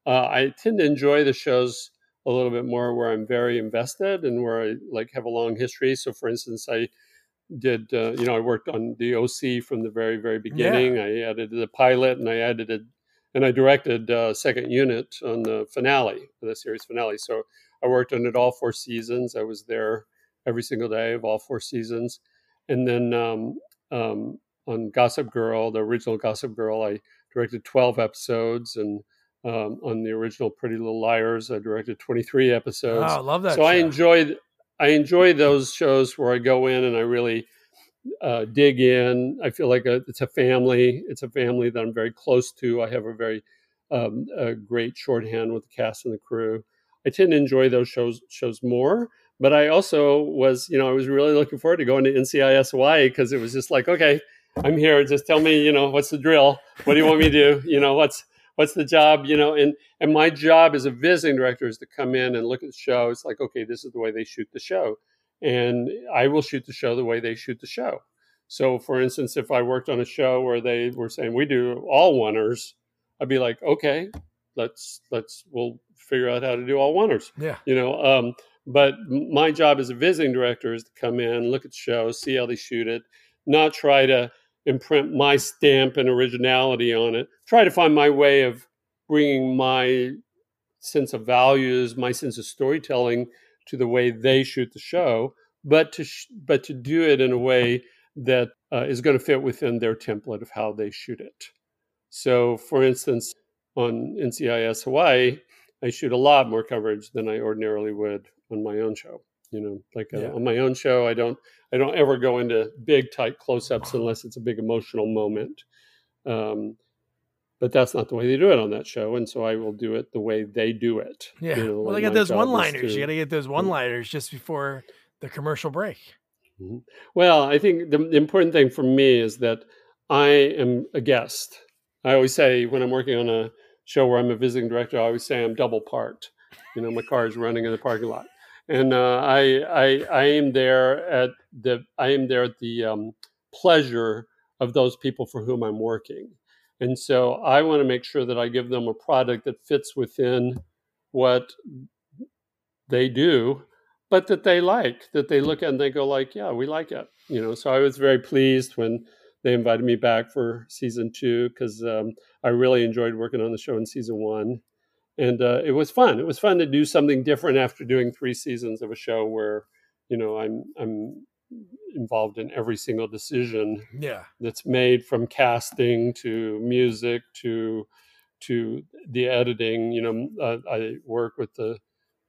Uh, I tend to enjoy the shows a little bit more where I'm very invested and where I like have a long history. So, for instance, I did uh, you know I worked on the OC from the very very beginning. I edited the pilot and I edited and I directed uh, second unit on the finale, the series finale. So I worked on it all four seasons. I was there every single day of all four seasons, and then um, um, on Gossip Girl, the original Gossip Girl, I directed twelve episodes and. Um, on the original Pretty Little Liars, I directed 23 episodes Oh, I love that. so I enjoyed I enjoy those shows where I go in and I really uh, dig in. I feel like a, it's a family. It's a family that I'm very close to. I have a very um, a great shorthand with the cast and the crew. I tend to enjoy those shows shows more. But I also was, you know, I was really looking forward to going to NCIS Hawaii because it was just like, okay, I'm here. Just tell me, you know, what's the drill? What do you want me to do? You know, what's what's the job? You know, and and my job as a visiting director is to come in and look at the show. It's like, okay, this is the way they shoot the show, and I will shoot the show the way they shoot the show. So, for instance, if I worked on a show where they were saying we do all oneers, I'd be like, okay, let's let's we'll figure out how to do all oneers yeah. you know um, but my job as a visiting director is to come in look at the show see how they shoot it not try to imprint my stamp and originality on it try to find my way of bringing my sense of values my sense of storytelling to the way they shoot the show but to sh- but to do it in a way that uh, is going to fit within their template of how they shoot it so for instance on ncis hawaii I shoot a lot more coverage than I ordinarily would on my own show. You know, like uh, Yeah. on my own show, I don't I don't ever go into big tight close-ups unless it's a big emotional moment. Um, but that's not the way they do it on that show, and so I will do it the way they do it. Yeah. You know, well, they got those one liners. You got to get those one liners just before the commercial break. Well, I think the, the important thing for me is that I am a guest. I always say when I'm working on a show where I'm a visiting director, I always say I'm double parked. You know, my car is running in the parking lot, and uh, I, I I am there at the I am there at the um, pleasure of those people for whom I'm working, and so I want to make sure that I give them a product that fits within what they do but that they like that they look at and they go like yeah we like it you know? So i was very pleased when they invited me back for season two because um, i really enjoyed working on the show in season one and uh, it was fun. It was fun to do something different after doing three seasons of a show where you know I'm I'm involved in every single decision Yeah. that's made from casting to music to to the editing. You know, uh, I work with the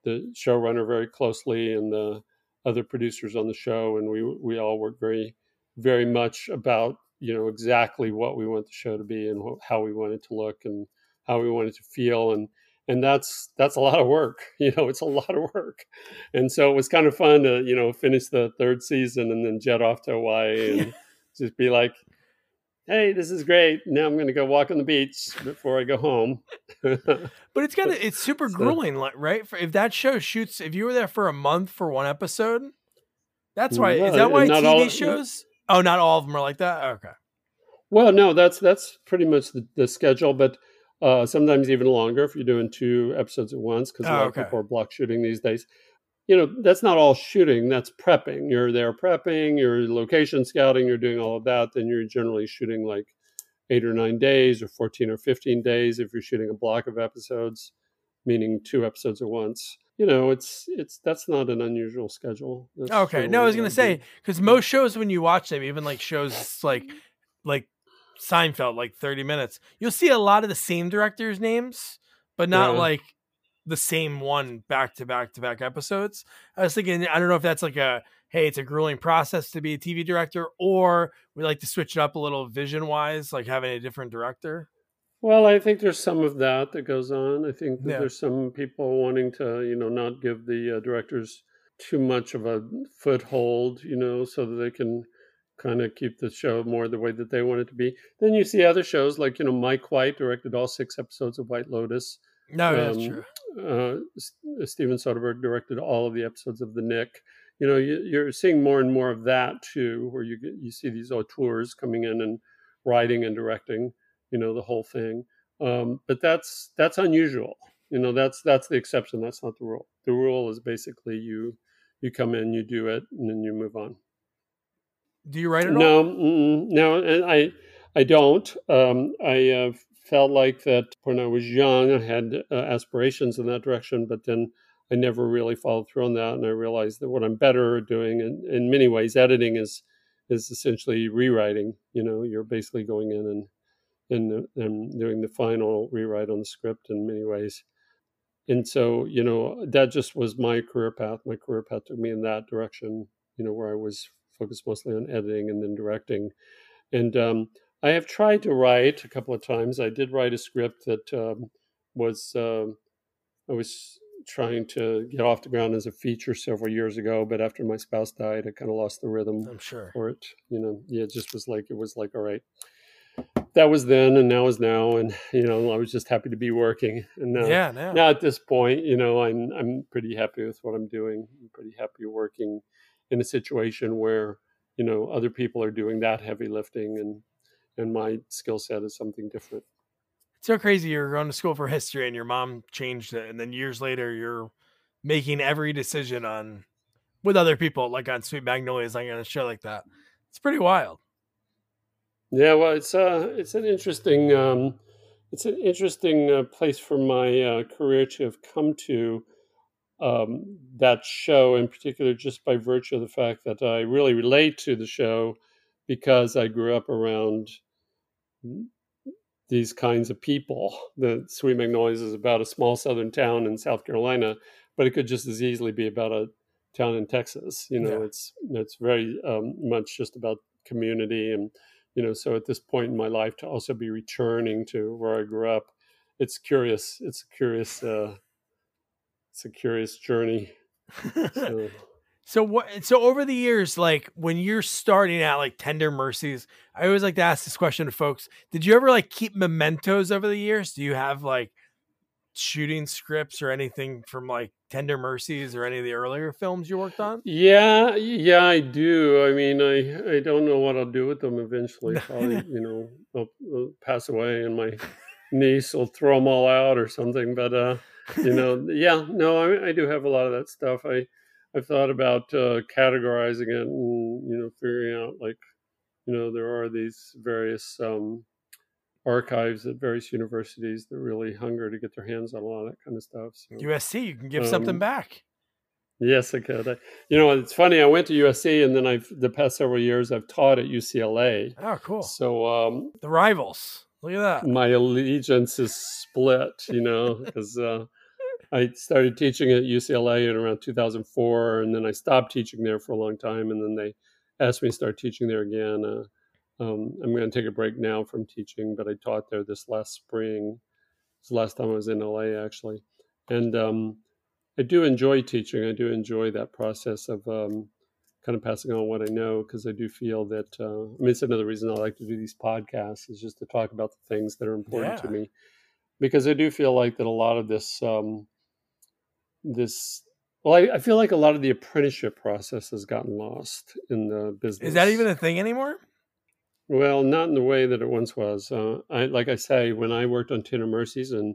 the showrunner very closely and the other producers on the show, and we we all work very very much about you know exactly what we want the show to be and how we want it to look and how we want it to feel and and that's that's a lot of work you know it's a lot of work and so it was kind of fun to you know finish the third season and then jet off to hawaii and just be like hey this is great now i'm going to go walk on the beach before i go home But it's got to it's super So- grueling, like right? If that show shoots, if you were there for a month for one episode, that's why. Is that why TV all- shows? Oh, not all of them are like that. Okay. Well, no, that's that's pretty much the, the schedule, but uh, sometimes even longer if you're doing two episodes at once because a Oh, lot okay. of people are block shooting these days. You know, that's not all shooting. That's prepping. You're there prepping. You're location scouting. You're doing all of that. Then you're generally shooting like eight or nine days, or fourteen or fifteen days if you're shooting a block of episodes, meaning two episodes at once. You know, it's it's that's not an unusual schedule. That's Okay. No, I was gonna say because most shows when you watch them, even like shows like like Seinfeld, like thirty minutes, you'll see a lot of the same directors' names, but not Yeah. like the same one back to back to back episodes. I was thinking, I don't know if that's like a hey, it's a grueling process to be a TV director, or we like to switch it up a little vision wise, like having a different director. Well, I think there's some of that that goes on. I think that Yeah. there's some people wanting to, you know, not give the uh, directors too much of a foothold, you know, so that they can kind of keep the show more the way that they want it to be. Then you see other shows like, you know, Mike White directed all six episodes of White Lotus. No, that's Um, true. Uh, Steven Soderbergh directed all of the episodes of The Knick. You know, you, you're seeing more and more of that too, where you get, you see these auteurs coming in and writing and directing, you know, the whole thing. Um, but that's that's unusual. You know, that's that's the exception. That's not the rule. The rule is basically you you come in, you do it, and then you move on. Do you write it all? No, no, I I don't. Um, I uh, felt like that when I was young, I had uh, aspirations in that direction, but then I never really followed through on that, and I realized that what I'm better at doing, in, in many ways, editing is is essentially rewriting. You know, you're basically going in and and, and doing the final rewrite on the script in many ways. And so, you know, that just was my career path. My career path took me in that direction, you know, where I was focused mostly on editing and then directing. And um, I have tried to write a couple of times. I did write a script that um, was, um I was trying to get off the ground as a feature several years ago, but after my spouse died, I kind of lost the rhythm I'm sure. for it. You know, yeah, it just was like it was like, all right, that was then, and now is now, and you know, I was just happy to be working. And now, yeah, no. now at this point, you know, I'm I'm pretty happy with what I'm doing. I'm pretty happy working in a situation where you know other people are doing that heavy lifting, and and my skill set is something different. It's so crazy. You're going to school for history and your mom changed it. And then years later, you're making every decision on with other people, like on Sweet Magnolias, like on a show like that. It's pretty wild. Yeah, well, it's uh, it's an interesting, um, it's an interesting uh, place for my uh, career to have come to. Um, that show in particular, just by virtue of the fact that I really relate to the show because I grew up around these kinds of people. The Sweet Magnolias is about a small southern town in South Carolina, but it could just as easily be about a town in Texas. You know, Yeah. it's it's very um, much just about community and you know. So at this point in my life, to also be returning to where I grew up, it's curious. It's a curious. Uh, it's a curious journey. So. So what? So over the years, like when you're starting out, like Tender Mercies, I always like to ask this question to folks: Did you ever like keep mementos over the years? Do you have like shooting scripts or anything from like Tender Mercies or any of the earlier films you worked on? Yeah, yeah, I do. I mean, I I don't know what I'll do with them eventually. Probably, you know, I'll, I'll pass away and my niece will throw them all out or something. But uh, you know, yeah, no, I, I do have a lot of that stuff. I I've thought about uh, categorizing it and you know figuring out like you know there are these various um, archives at various universities that really hunger to get their hands on a lot of that kind of stuff. So, USC, you can give something Um, back. yes, I could. I, you know, it's funny. I went to USC, and then I've the past several years I've taught at UCLA. Oh, cool. So um, The rivals. Look at that. my allegiance is split, you know, because uh, I started teaching at UCLA in around 2004, and then I stopped teaching there for a long time, and then they asked me to start teaching there again. Uh, um, I'm going to take a break now from teaching, but I taught there this last spring. It's the last time I was in LA, actually, and um, I do enjoy teaching. I do enjoy that process of um, kind of passing on what I know because I do feel that uh, I mean it's another reason I like to do these podcasts is just to talk about the things that are important to me because I do feel like that a lot of this um, this well I, I feel like a lot of the apprenticeship process has gotten lost in the business. Is that even a thing anymore? Well, not in the way that it once was. Uh, I like I say, when I worked on Tender Mercies and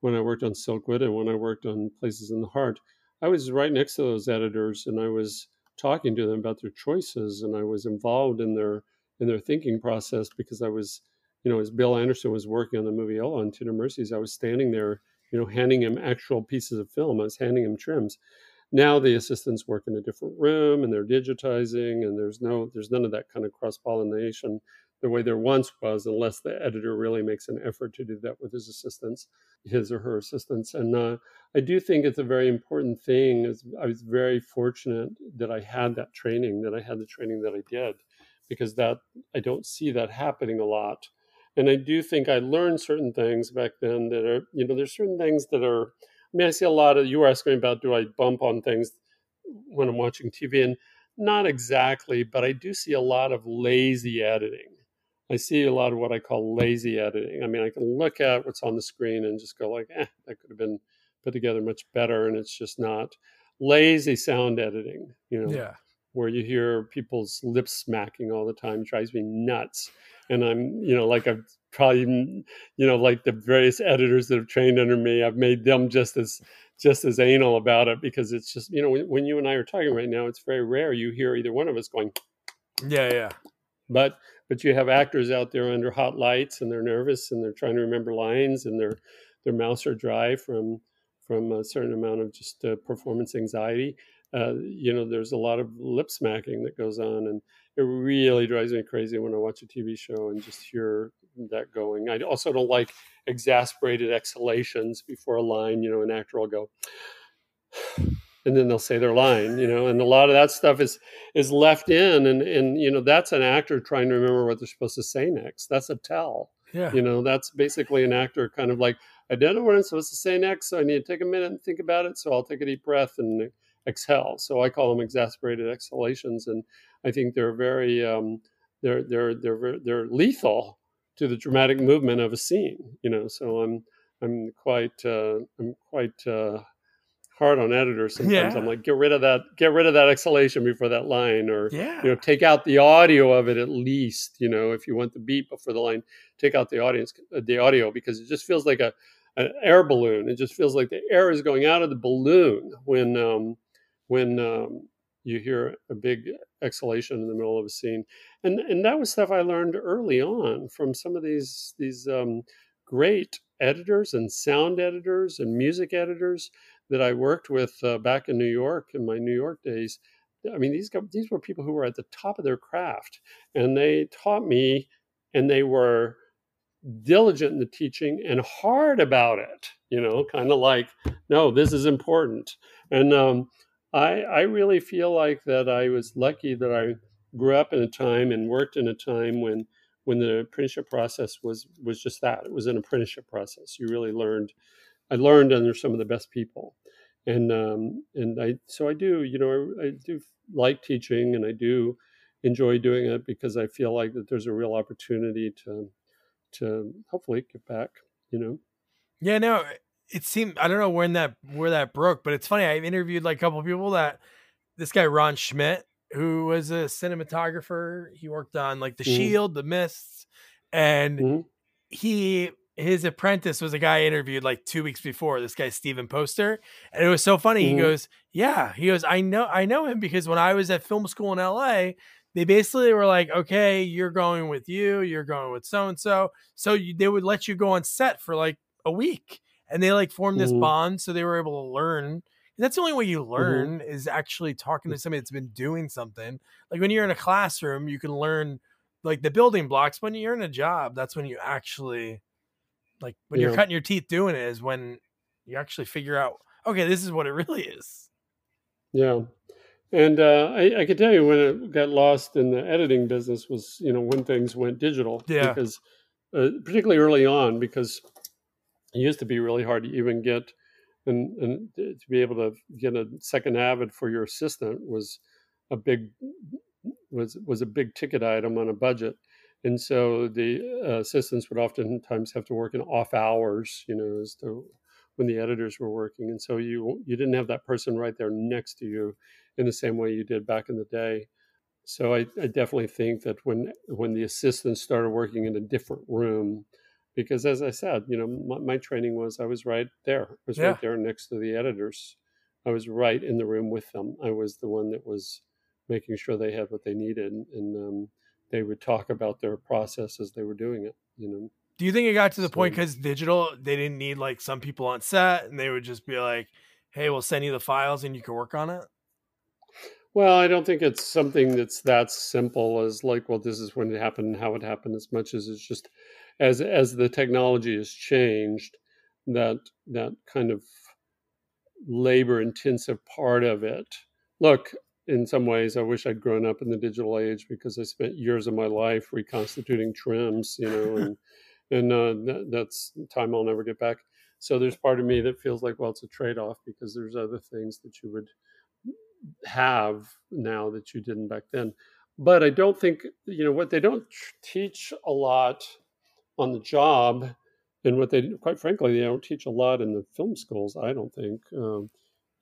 when I worked on Silkwood and when I worked on Places in the Heart, I was right next to those editors and I was talking to them about their choices and I was involved in their in their thinking process because I was, you know, as Bill Anderson was working on the movie Ella on Tender Mercies, I was standing there, you know, handing him actual pieces of film. I was handing him trims. Now the assistants work in a different room and they're digitizing and there's no there's none of that kind of cross pollination the way there once was, unless the editor really makes an effort to do that with his assistants, his or her assistants. And uh, I do think it's a very important thing. Is I was very fortunate that I had that training, that I had the training that I did, because that I don't see that happening a lot. And I do think I learned certain things back then that are, you know, there's certain things that are. I mean, I see a lot of. You were asking about do I bump on things when I'm watching TV, and not exactly, but I do see a lot of lazy editing. I see a lot of what I call lazy editing. I mean, I can look at what's on the screen and just go like, eh, that could have been put together much better, and it's just not lazy sound editing. You know, Yeah. where you hear people's lips smacking all the time drives me nuts. And I'm, you know, like I've probably, you know, like the various editors that have trained under me, I've made them just as just as anal about it because it's just, you know, when, when you and I are talking right now, it's very rare you hear either one of us going, Yeah, yeah. but but you have actors out there under hot lights and they're nervous and they're trying to remember lines and their their mouths are dry from from a certain amount of just uh, performance anxiety. Uh, you know, there's a lot of lip smacking that goes on, and it really drives me crazy when I watch a TV show and just hear that going. I also don't like exasperated exhalations before a line. You know, an actor will go, and then they'll say their line. You know, and a lot of that stuff is is left in, and and you know that's an actor trying to remember what they're supposed to say next. That's a tell. Yeah. You know, that's basically an actor kind of like, I don't know what I'm supposed to say next, so I need to take a minute and think about it. So I'll take a deep breath and exhale. So I call them exasperated exhalations, and I think they're very, um, they're they're they're they're lethal to the dramatic movement of a scene. You know, so I'm I'm quite uh, I'm quite uh, hard on editors. Sometimes I'm like, get rid of that, get rid of that exhalation before that line, or Yeah. you know take out the audio of it at least you know if you want the beat before the line take out the audience uh, the audio because it just feels like a an air balloon it just feels like the air is going out of the balloon when um when um you hear a big exhalation in the middle of a scene and and that was stuff i learned early on from some of these these um great editors and sound editors and music editors that i worked with uh, back in new york in my new york days I mean, these these were people who were at the top of their craft, and they taught me, and they were diligent in the teaching and hard about it. You know, kind of like, no, this is important. And um, I, I really feel like that I was lucky that I grew up in a time and worked in a time when when the apprenticeship process was was just that. It was an apprenticeship process. You really learned. I learned under some of the best people and um, and I so I do you know I, I do like teaching and I do enjoy doing it because I feel like that there's a real opportunity to to hopefully get back you know Yeah, no, it seemed I don't know when that where that broke, but it's funny. I've interviewed like a couple of people that this guy Rohn Schmidt, who was a cinematographer, he worked on like The Mhm. Shield, The Mists, and Mhm. he his apprentice was a guy I interviewed like two weeks before. This guy Steven Poster, and it was so funny. He Mhm. goes, "Yeah," he goes, "I know, I know him because when I was at film school in L.A." they basically were like, okay, you're going with you, you're going with so and so. So they would let you go on set for like a week and they like formed this Mhm. bond. So they were able to learn. That's the only way you Mm-hmm. learn is actually talking to somebody that's been doing something. Like when you're in a classroom, you can learn like the building blocks. When you're in a job, that's when you actually like when you're cutting your teeth doing it is when you actually figure out, okay, this is what it really is. Yeah. And uh, I, I could tell you when it got lost in the editing business was, you know, when things went digital. Yeah. Because, uh, particularly early on, because it used to be really hard to even get and, and to be able to get a second avid for your assistant was a big was was a big ticket item on a budget and so the uh, assistants would oftentimes have to work in off hours you know as to when the editors were working. And so you you didn't have that person right there next to you in the same way you did back in the day. So I, I definitely think that when when the assistants started working in a different room because as i said you know my, my training was i was right there. I was Yeah. right there next to the editors. I was right in the room with them. I was the one that was making sure they had what they needed and um, they would talk about their process as they were doing it you know Do you think it got to the point because digital, they didn't need like some people on set and they would just be like, hey, we'll send you the files and you can work on it? Well, I don't think it's something that's that simple as like, well, this is when it happened and how it happened, as much as it's just as as the technology has changed, that that kind of labor intensive part of it. Look, in some ways, I wish I'd grown up in the digital age because I spent years of my life reconstituting trims, you know, and and uh, that, that's time I'll never get back. So there's part of me that feels like, well, it's a trade off because there's other things that you would have now that you didn't back then. But I don't think, you know, what they don't tr- teach a lot on the job, and what they, quite frankly, they don't teach a lot in the film schools, I don't think, um,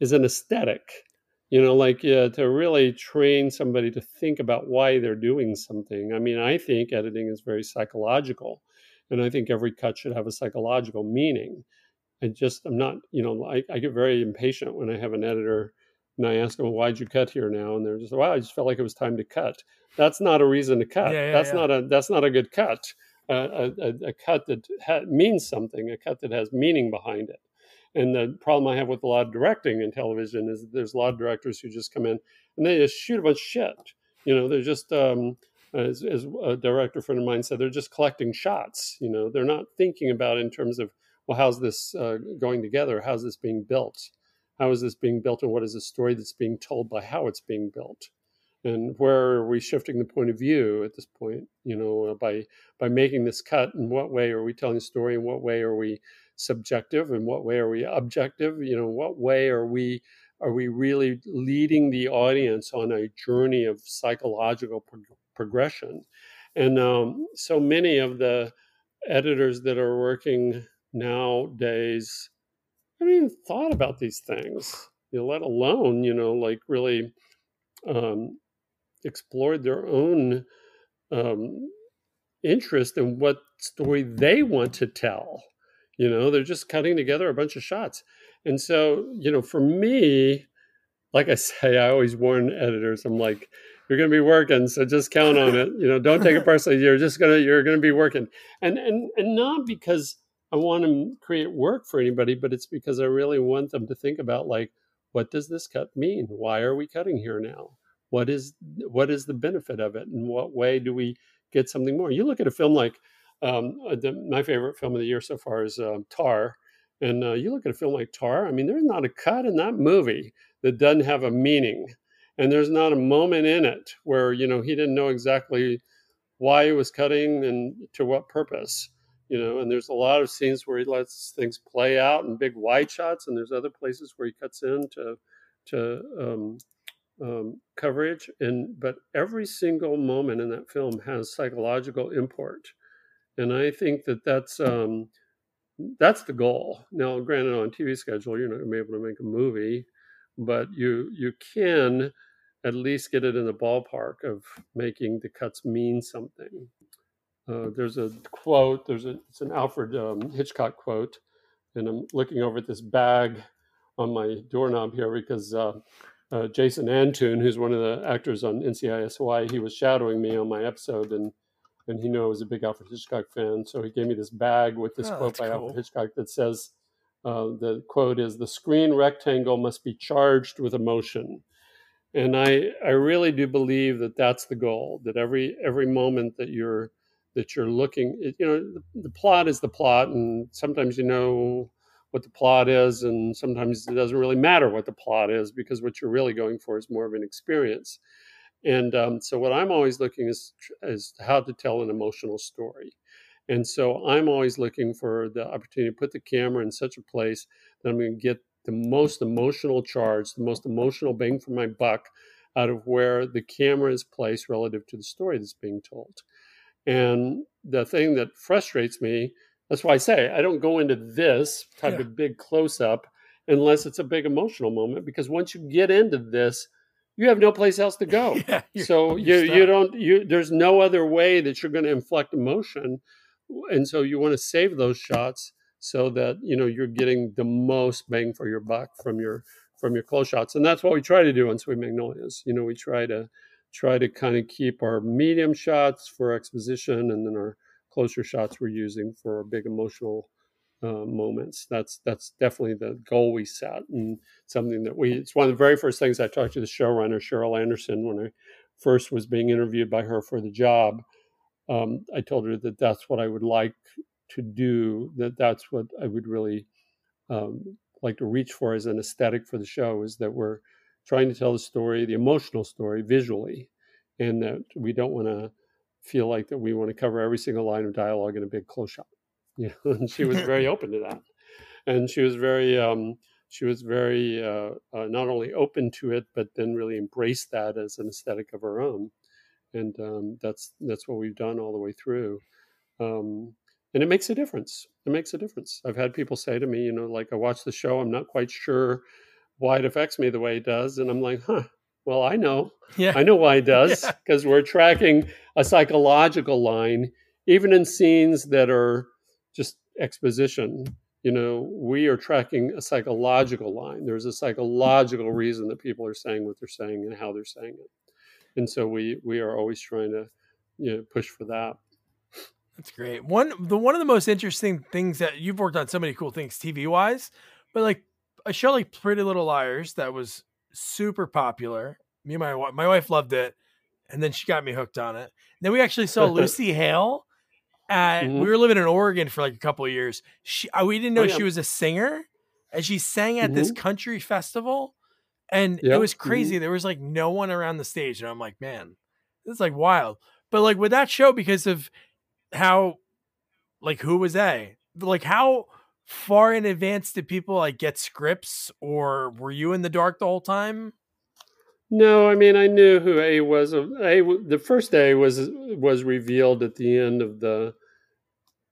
is an aesthetic. You know, like uh, to really train somebody to think about why they're doing something. I mean, I think editing is very psychological, and I think every cut should have a psychological meaning. I just, I'm not, you know, I, I get very impatient when I have an editor and I ask them, well, why'd you cut here now? And they're just, well, I just felt like it was time to cut. That's not a reason to cut. Yeah, yeah, that's not a that's not a good cut. Uh, a, a, a cut that ha- means something, a cut that has meaning behind it. And the problem I have with a lot of directing in television is there's a lot of directors who just come in and they just shoot a bunch of shit. You know, they're just, um, as, as a director friend of mine said, they're just collecting shots. You know, they're not thinking about in terms of, well, how's this uh, going together? How's this being built? How is this being built? And what is the story that's being told by how it's being built? And where are we shifting the point of view at this point? You know, by by making this cut, in what way are we telling the story? In what way are we subjective? In what way are we objective? You know, what way are we are we really leading the audience on a journey of psychological prog- progression? And um, so many of the editors that are working nowadays haven't even thought about these things, you know, let alone, you know, like really um, explored their own um, interest in what story they want to tell. You know, they're just cutting together a bunch of shots. And so, you know, for me, like I say, I always warn editors, I'm like, you're going to be working, so just count on it. You know, don't take it personally. You're just going to, you're going to be working. And, and, and not because I want to create work for anybody, but it's because I really want them to think about like, what does this cut mean? Why are we cutting here now? What is what is the benefit of it? In what way do we get something more? You look at a film like um, uh, the, my favorite film of the year so far is um, Tar, and uh, you look at a film like Tar. I mean, there's not a cut in that movie that doesn't have a meaning, and there's not a moment in it where you know he didn't know exactly why he was cutting and to what purpose you know and there's a lot of scenes where he lets things play out in big wide shots and there's other places where he cuts in to to um, um, coverage and but every single moment in that film has psychological import and i think that that's um, that's the goal now granted on tv schedule you're not going to be able to make a movie but you you can at least get it in the ballpark of making the cuts mean something uh, there's a quote. There's a it's an Alfred um, Hitchcock quote, and I'm looking over at this bag on my doorknob here because uh, uh, Jason Antoon, who's one of the actors on NCIS Hawaii, he was shadowing me on my episode, and and he knew I was a big Alfred Hitchcock fan, so he gave me this bag with this Oh, quote by cool. Alfred Hitchcock that says, uh, the quote is, "The screen rectangle must be charged with emotion." And I I really do believe that that's the goal. That every every moment that you're that you're looking, it- you know, the, the plot is the plot, and sometimes you know what the plot is, and sometimes it doesn't really matter what the plot is because what you're really going for is more of an experience. And um, so, what I'm always looking is is how to tell an emotional story. And so, I'm always looking for the opportunity to put the camera in such a place that I'm going to get the most emotional charge, the most emotional bang for my buck out of where the camera is placed relative to the story that's being told. And the thing that frustrates me, that's why I say I don't go into this type Yeah. of big close up unless it's a big emotional moment, because once you get into this, you have no place else to go. Yeah, so you you don't you there's no other way that you're going to inflect emotion, and so you want to save those shots so that you know you're getting the most bang for your buck from your from your close shots, and that's what we try to do on Sweet Magnolias. You know, we try to try to kind of keep our medium shots for exposition, and then our closer shots we're using for our big emotional uh, moments. That's that's definitely the goal we set, and something that we. It's one of the very first things I talked to the showrunner Sheryl Anderson when I first was being interviewed by her for the job. Um, I told her that that's what I would like to do. That that's what I would really um, like to reach for as an aesthetic for the show is that we're trying to tell the story, the emotional story, visually, and that we don't want to feel like that we want to cover every single line of dialogue in a big close shot. You know, and she was very open to that, and she was very um, she was very uh, uh, not only open to it, but then really embraced that as an aesthetic of her own, and um, that's that's what we've done all the way through. Um, and it makes a difference. It makes a difference. I've had people say to me, you know, like I watch the show, I'm not quite sure why it affects me the way it does, and I'm like, huh. Well, I know. Yeah. I know why it does Yeah. because we're tracking a psychological line, even in scenes that are just exposition. You know, we are tracking a psychological line. There's a psychological reason that people are saying what they're saying and how they're saying it, and so we we are always trying to, you know, push for that. That's great. One the one of the most interesting things that you've worked on so many cool things TV wise, but like a show like Pretty Little Liars that was super popular. Me and my my wife loved it, and then she got me hooked on it. then we actually saw Lucy Hale. At, Mhm. We were living in Oregon for like a couple of years. She we didn't know Oh, yeah. she was a singer, and she sang at this Mhm. country festival, and Yeah. it was crazy. There was like no one around the stage, and I'm like, man, this is like wild. But like with that show, because of how like who was A? Like how far in advance did people like get scripts or were you in the dark the whole time? No, I mean I knew who A was. A the first A was was revealed at the end of the.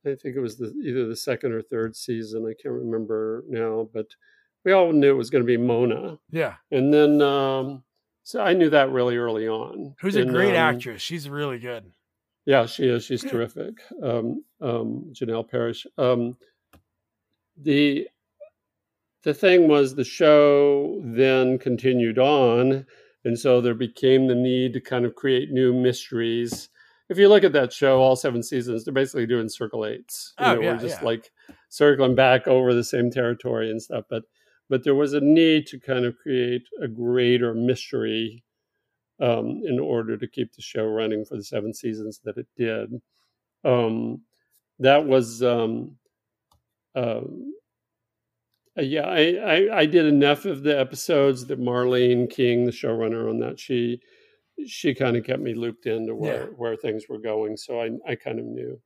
I think it was the either the second or third season. I can't remember now, but we all knew it was going to be Mona, Yeah. and then um, so I knew that really early on. Who's a great um, actress. She's really good. Yeah, she is. She's terrific. Um, um, Janel Parrish. Um, the the thing was the show then continued on, and so there became the need to kind of create new mysteries. If you look at that show, all seven seasons, they're basically doing circle eights. You Oh, know, yeah, we're just yeah. like circling back over the same territory and stuff. But but there was a need to kind of create a greater mystery um, in order to keep the show running for the seven seasons that it did. Um, that was, um, um, uh, yeah, I, I, I did enough of the episodes that Marlene King, the showrunner on that, she she kind of kept me looped into where, Yeah. where things were going. So I, I kind of knew.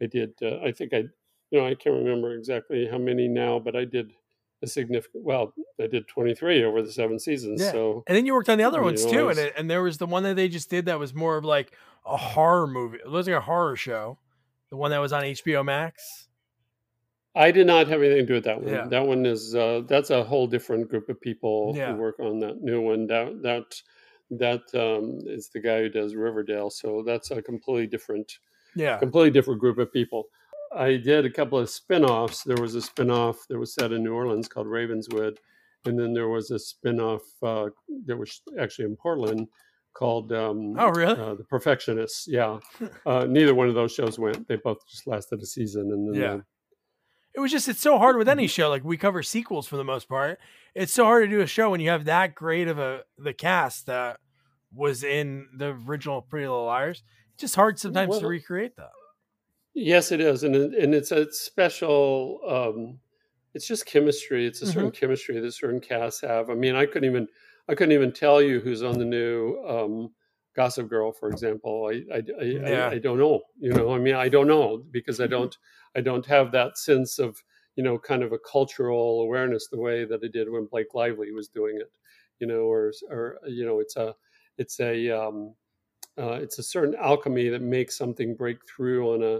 I did. Uh, I think I, you know, I can't remember exactly how many now, but I did a significant. Well, I did twenty three over the seven seasons. Yeah. So And then you worked on the other ones know, too. I And it, and there was the one that they just did that was more of like a horror movie. It was like a horror show. The one that was on HBO Max. I did not have anything to do with that one. Yeah. That one is uh, that's a whole different group of people Yeah. who work on that new one. That that that um, is the guy who does Riverdale. So that's a completely different, Yeah. completely different group of people. I did a couple of spin-offs. There was a spin-off that was set in New Orleans called Ravenswood, and then there was a spin-off uh, that was actually in Portland called um, Oh, really? uh, the Perfectionists. Yeah, uh, neither one of those shows went. They both just lasted a season, and then Yeah. It was just it's so hard with any Mm-hmm. show. Like we cover sequels for the most part. It's so hard to do a show when you have that great of a the cast that was in the original Pretty Little Liars. It's just hard sometimes to recreate that. Yes, it is, and and it's a special. Um, it's just chemistry. It's a certain chemistry that certain casts have. I mean, I couldn't even I couldn't even tell you who's on the new um, Gossip Girl, for example. I I, I, Yeah. I I don't know. You know, I mean, I don't know because I don't I don't have that sense of you know kind of a cultural awareness the way that I did when Blake Lively was doing it. You know, or or you know, it's a it's a um, uh, it's a certain alchemy that makes something break through on a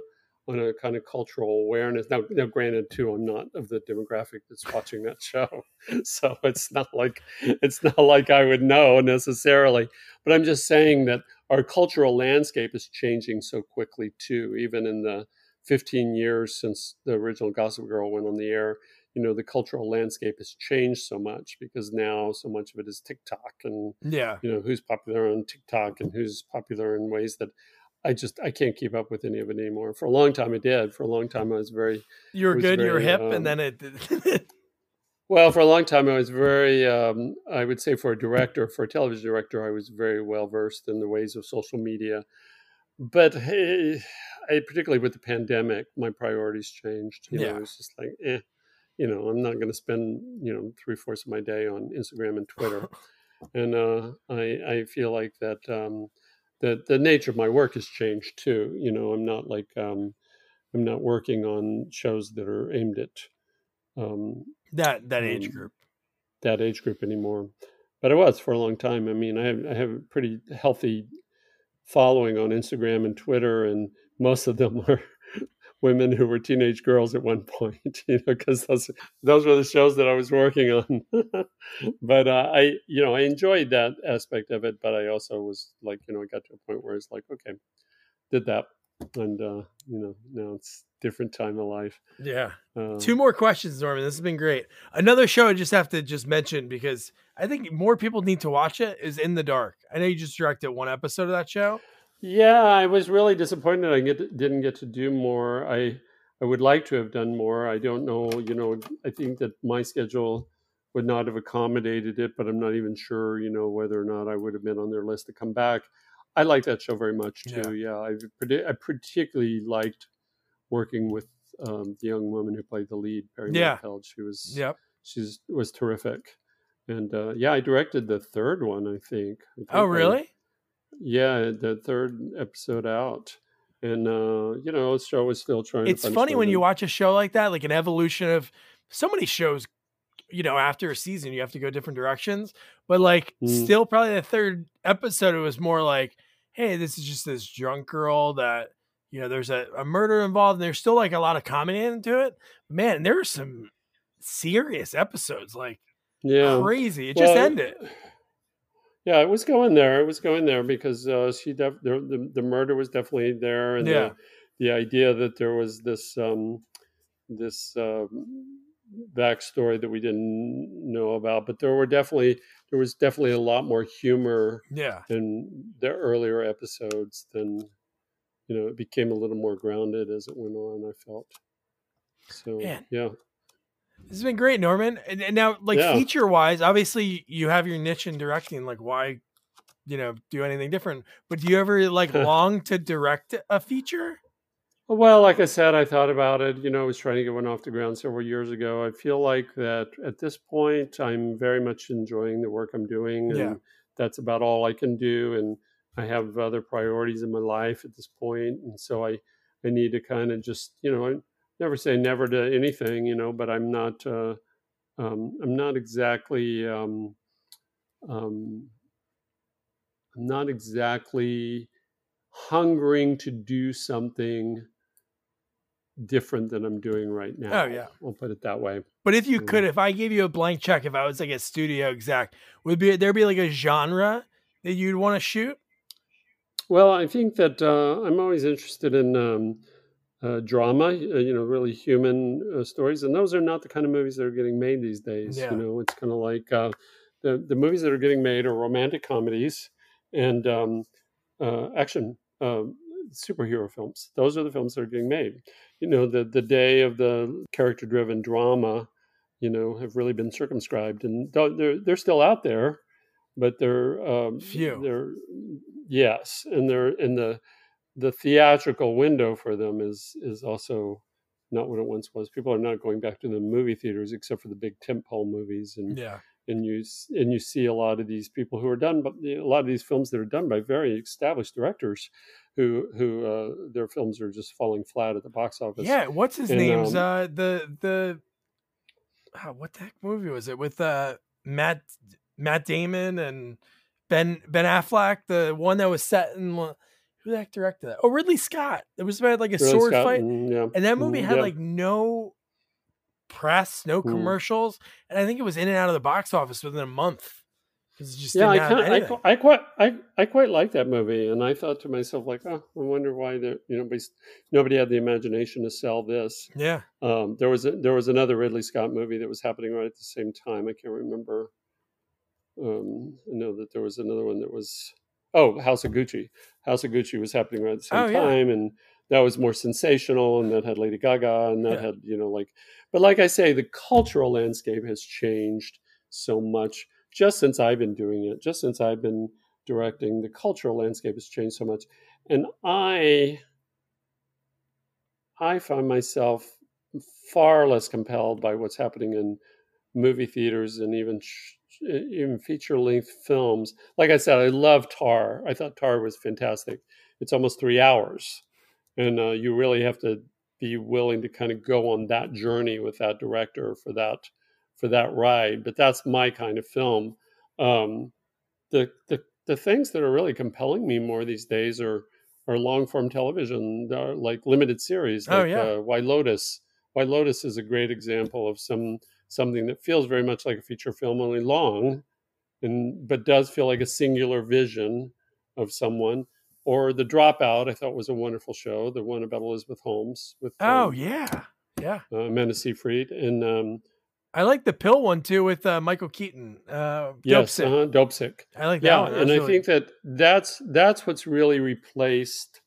on a kind of cultural awareness. Now, now, granted, too, I'm not of the demographic that's watching that show, so it's not like it's not like I would know necessarily. But I'm just saying that our cultural landscape is changing so quickly too. Even in the 15 years since the original Gossip Girl went on the air, you know, the cultural landscape has changed so much because now so much of it is TikTok and Yeah. you know who's popular on TikTok and who's popular in ways that I just I can't keep up with any of it anymore. For a long time, I did. For a long time, I was very You were good, you were hip, um, and then it well. For a long time, I was very. Um, I would say for a director, for a television director, I was very well versed in the ways of social media. But hey, I, particularly with the pandemic, my priorities changed. You Yeah. know, it was just like, eh, you know, I'm not going to spend you know three fourths of my day on Instagram and Twitter. and uh, I I feel like that um, the the nature of my work has changed too. You know, I'm not like um, I'm not working on shows that are aimed at um, that that age Um, group. that age group anymore. But I was for a long time. I mean, I have I have a pretty healthy following on Instagram and Twitter, and most of them are women who were teenage girls at one point. You know, because those those were the shows that I was working on. but uh, I, you know, I enjoyed that aspect of it. But I also was like, you know, I got to a point where it's like, okay, did that, and uh, you know, now it's different time of life. Yeah. Uh, Two more questions, Norman. This has been great. Another show I just have to just mention because I think more people need to watch it is In the Dark. I know you just directed one episode of that show. Yeah, I was really disappointed I get, didn't get to do more. I I would like to have done more. I don't know, you know, I think that my schedule would not have accommodated it, but I'm not even sure, you know, whether or not I would have been on their list to come back. I like that show very much too. Yeah, I, I particularly liked working with um, the young woman who played the lead, Perry Yeah. She was Yep. she's was terrific, and uh, yeah, I directed the third one. I think. I think Oh, I- really? yeah, the third episode out, and uh, you know, the show was still trying. It's funny when you watch a show like that, like an evolution of so many shows. You know, after a season, you have to go different directions. But like, Mm. still, probably the third episode, it was more like, "Hey, this is just this drunk girl that you know, there's a, a murder involved, and there's still like a lot of comedy into it." Man, there were some serious episodes, like Yeah, crazy. It just ended. Yeah, it was going there. It was going there because uh, she def- the, the the murder was definitely there, and Yeah. the, the idea that there was this um, this um, backstory that we didn't know about, but there were definitely there was definitely a lot more humor Yeah. in the earlier episodes than you know. It became a little more grounded as it went on. I felt so. Man. Yeah. This has been great, Norman. And, and now, like Yeah. feature wise, obviously you have your niche in directing. Like, why, you know, do anything different? But do you ever like long to direct a feature? Well, like I said, I thought about it. You know, I was trying to get one off the ground several years ago. I feel like that at this point, I'm very much enjoying the work I'm doing, and Yeah. that's about all I can do. And I have other priorities in my life at this point. and so I, I need to kind of just, you know, I never say never to anything, you know, but I'm not, uh, um, I'm not exactly, um, um, I'm not exactly hungering to do something different than I'm doing right now. Oh, yeah. we'll put it that way. But if you Mm. could, if I gave you a blank check, if I was like a studio exec, would be there be like a genre that you'd want to shoot? Well, I think that uh, I'm always interested in um, uh, drama, uh, you know, really human uh, stories, and those are not the kind of movies that are getting made these days. Yeah. You know, it's kind of like uh, the the movies that are getting made are romantic comedies and um, uh, action superhero films. Those are the films that are getting made. You know, the the day of the character driven drama, you know, have really been circumscribed, and they're they're still out there, but they're um, Few. They're yes, and they're in the the theatrical window for them is is also not what it once was. People are not going back to the movie theaters except for the big tentpole movies, and Yeah. And you and you see a lot of these people who are done, but a lot of these films that are done by very established directors, who who uh, their films are just falling flat at the box office. Yeah. What's his And, name's um, uh the the ah, what the heck movie was it with uh Matt Matt Damon and Ben Ben Affleck, the one that was set in who the heck directed that? Oh, Ridley Scott. It was about like a Ridley sword Scott fight. and, yeah, And that movie mm, had yeah. like no press, no Mm. commercials, and I think it was in and out of the box office within a month. 'Cause it just yeah, I, kinda, I, I quite I, I quite like that movie, and I thought to myself like, oh, I wonder why there you know nobody had the imagination to sell this. yeah. Um, there was a, there was another Ridley Scott movie that was happening right at the same time. I can't remember. Um, I know that there was another one that was oh House of Gucci. House of Gucci was happening right at the same Oh, yeah. time, and that was more sensational, and that had Lady Gaga, and that Yeah. had you know like. But like I say, the cultural landscape has changed so much just since I've been doing it. Just since I've been directing, the cultural landscape has changed so much, and I. I find myself far less compelled by what's happening in movie theaters and even even feature length films. Like I said, I love Tar. I thought Tar was fantastic. It's almost three hours, and uh, you really have to be willing to kind of go on that journey with that director for that for that ride. But that's my kind of film. Um, the the the things that are really compelling me more these days are are long form television, uh, like limited series. Oh, yeah. uh, White Lotus. White Lotus is a great example of some something that feels very much like a feature film, only long, and but does feel like a singular vision of someone. Or The Dropout, I thought was a wonderful show, the one about Elizabeth Holmes with Oh um, yeah. Yeah. uh, Amanda Seyfried, and um, I like the pill one too with uh, Michael Keaton. Uh, Dope yes, Sick. uh-huh, Dope Sick. I like that yeah one. And i think that that's that's what's really replaced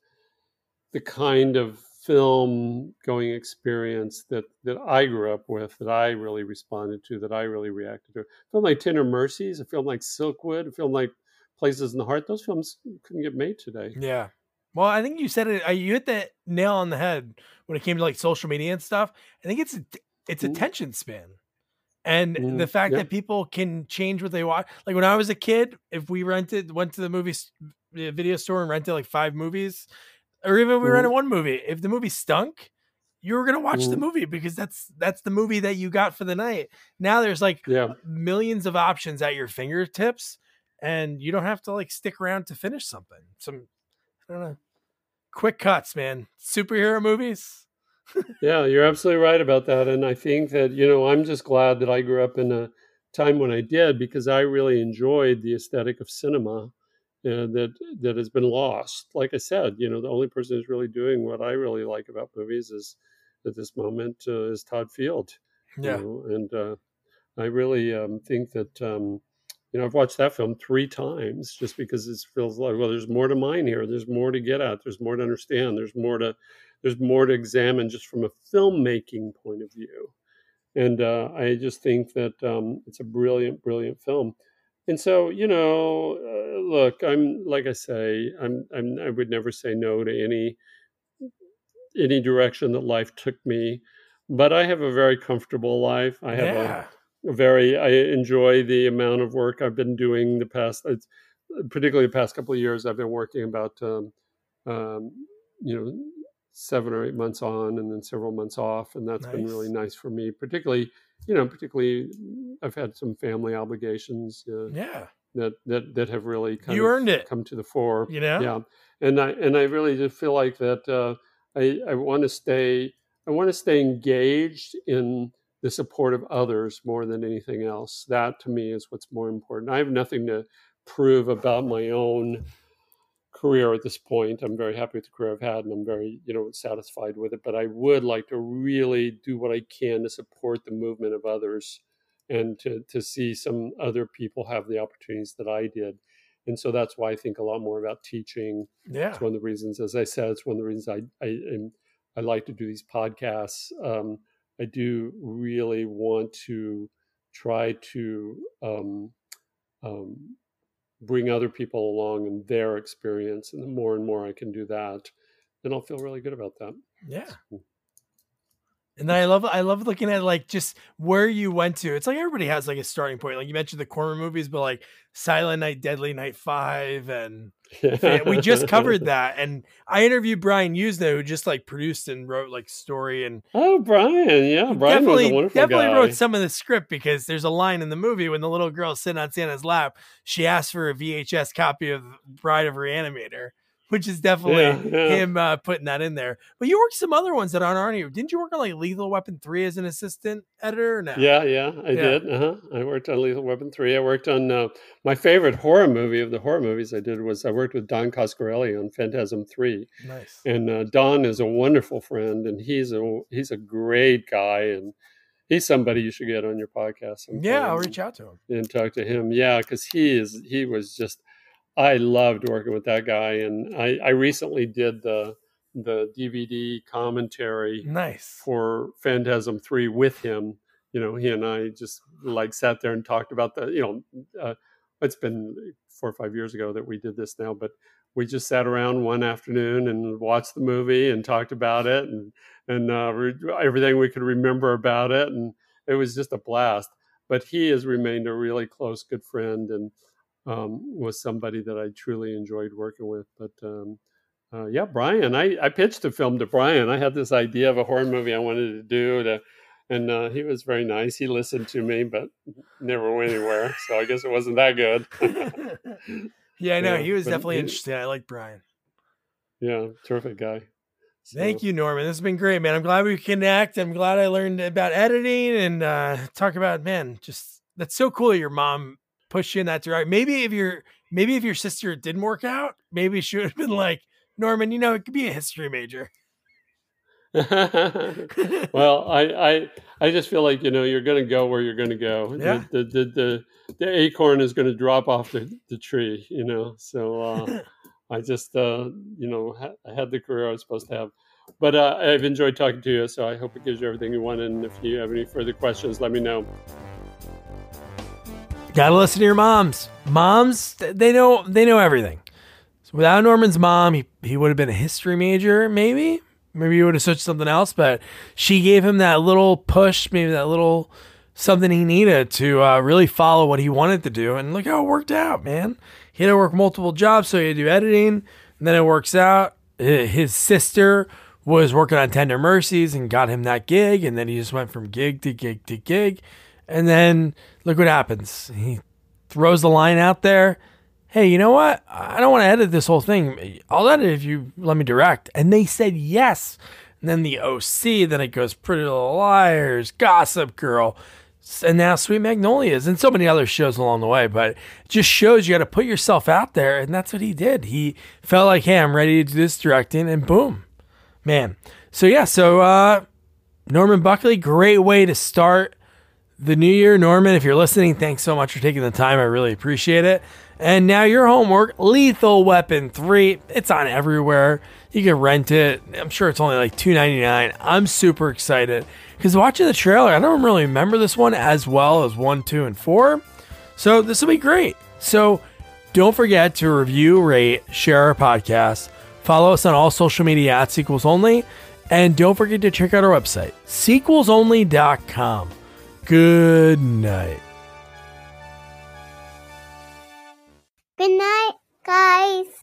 the kind of film going experience that that i grew up with that i really responded to that i really reacted to a film like tender mercies a film like silkwood a film like places in the heart those films couldn't get made today Yeah. Well, I think you said it. You hit the nail on the head when it came to like social media and stuff. I think it's it's Mhm. attention span, and Mhm, the fact yeah. that people can change what they watch. Like when I was a kid, if we rented, went to the movie video store and rented like five movies, or even if we Mhm. rented one movie, if the movie stunk, you were gonna watch the Mhm. movie because that's that's the movie that you got for the night. Now there's like yeah millions of options at your fingertips and you don't have to like stick around to finish something some i don't know quick cuts man superhero movies Yeah, you're absolutely right about that. And I think that, you know, I'm just glad that I grew up in a time when I did because I really enjoyed the aesthetic of cinema uh, that that has been lost. Like I said, you know, the only person who's really doing what I really like about movies is at this moment uh, is Todd Field. you yeah know, and uh, I really um, think that um, you know I've watched that film three times just because it feels like well, there's more to mine here. There's more to get at. There's more to understand. There's more to there's more to examine just from a filmmaking point of view. And uh, I just think that um, it's a brilliant, brilliant film. And so, you know, uh, look, I'm like I say, I'm, I'm I would never say no to any any direction that life took me, but I have a very comfortable life. I have yeah a, a very I enjoy the amount of work I've been doing the past, it's, particularly the past couple of years. I've been working about um, um, you know seven or eight months on, and then several months off, and that's been really Nice. nice for me. Particularly, you know, particularly I've had some family obligations uh, yeah that that that have really kind You of earned it. come to the fore you know yeah and i and i really just feel like that uh, i i want to stay i want to stay engaged in the support of others more than anything else that to me is what's more important i have nothing to prove about my own career at this point. I'm very happy with the career I've had, and I'm very you know satisfied with it. But I would like to really do what I can to support the movement of others, and to to see some other people have the opportunities that I did. And so that's why I think a lot more about teaching. Yeah, it's one of the reasons, as I said, it's one of the reasons I I, I like to do these podcasts. Um, I do really want to try to um, um, bring other people along in their experience. And the more and more I can do that, then I'll feel really good about that. Yeah. And then I love I love looking at like just where you went to. It's like everybody has like a starting point. Like you mentioned the Corman movies, but like Silent Night, Deadly Night Five, and we just covered that. And I interviewed Brian Yuzna, who just like produced and wrote like story and oh Brian, yeah, Brian definitely, was a wonderful definitely guy. wrote some of the script because there's a line in the movie when the little girl's sitting on Santa's lap, she asks for a VHS copy of Bride of Reanimator which is definitely Yeah, yeah. him uh, putting that in there. But you worked some other ones that aren't on here. Didn't you work on like Lethal Weapon three as an assistant editor? No? Yeah, yeah, I Yeah. did. Uh-huh. I worked on Lethal Weapon 3. I worked on uh, my favorite horror movie of the horror movies I did was I worked with Don Coscarelli on Phantasm 3. Nice. And uh, Don is a wonderful friend and he's a he's a great guy and he's somebody you should get on your podcast. sometime Yeah, I'll reach out to him. and talk to him. Yeah, because he is he was just I loved working with that guy, and I I recently did the the DVD commentary Nice. for Phantasm Three with him. You know, he and I just like sat there and talked about the. You know, uh, it's been four or five years ago that we did this now, but we just sat around one afternoon and watched the movie and talked about it and and uh, re- everything we could remember about it, and it was just a blast. But he has remained a really close, good friend, and um, was somebody that I truly enjoyed working with. But um, uh, yeah, Brian, I, I pitched a film to Brian. I had this idea of a horror movie I wanted to do, to, and uh, he was very nice. He listened to me, but never went anywhere. So I guess it wasn't that good. yeah, I know. Yeah, he was definitely he- interested. I like Brian. yeah, terrific guy. Thank you, Norman. This has been great, man. I'm glad we connect. I'm glad I learned about editing and uh, talk about man. Just that's so cool. Your mom pushed you in that direction. Maybe if your maybe if your sister didn't work out, maybe she would have been like Norman. You know, it could be a history major. well, I, I I just feel like you know you're going to go where you're going to go. Yeah. The, the the the the acorn is going to drop off the, the tree. You know, so uh, I just uh, you know ha- I had the career I was supposed to have. But uh, I've enjoyed talking to you, so I hope it gives you everything you want. And if you have any further questions, let me know. Gotta listen to your moms. Moms, they know they know everything. So without Norman's mom, he, he would have been a history major, maybe. Maybe he would have switched something else, but she gave him that little push, maybe that little something he needed to uh, really follow what he wanted to do. And look how it worked out, man. He had to work multiple jobs, so he had to do editing, and then it works out. His sister was working on Tender Mercies and got him that gig, and then he just went from gig to gig to gig. And then look what happens. He throws the line out there. Hey, you know what? I don't want to edit this whole thing. I'll edit if you let me direct. And they said yes. And then the OC, then it goes Pretty Little Liars, Gossip Girl, and now Sweet Magnolias, and so many other shows along the way. But it just shows you got to put yourself out there. And that's what he did. He felt like, hey, I'm ready to do this directing, and boom, man. So, yeah, so uh, Norman Buckley, great way to start the new year. Norman, if you're listening, thanks so much for taking the time. I really appreciate it. And now your homework Lethal Weapon 3. It's on everywhere. You can rent it. I'm sure it's only like $2.99. I'm super excited because watching the trailer, I don't really remember this one as well as 1, 2, and 4. So this will be great. So don't forget to review, rate, share our podcast. Follow us on all social media at Sequels Only. And don't forget to check out our website, sequelsonly.com. Good night. Good night, guys.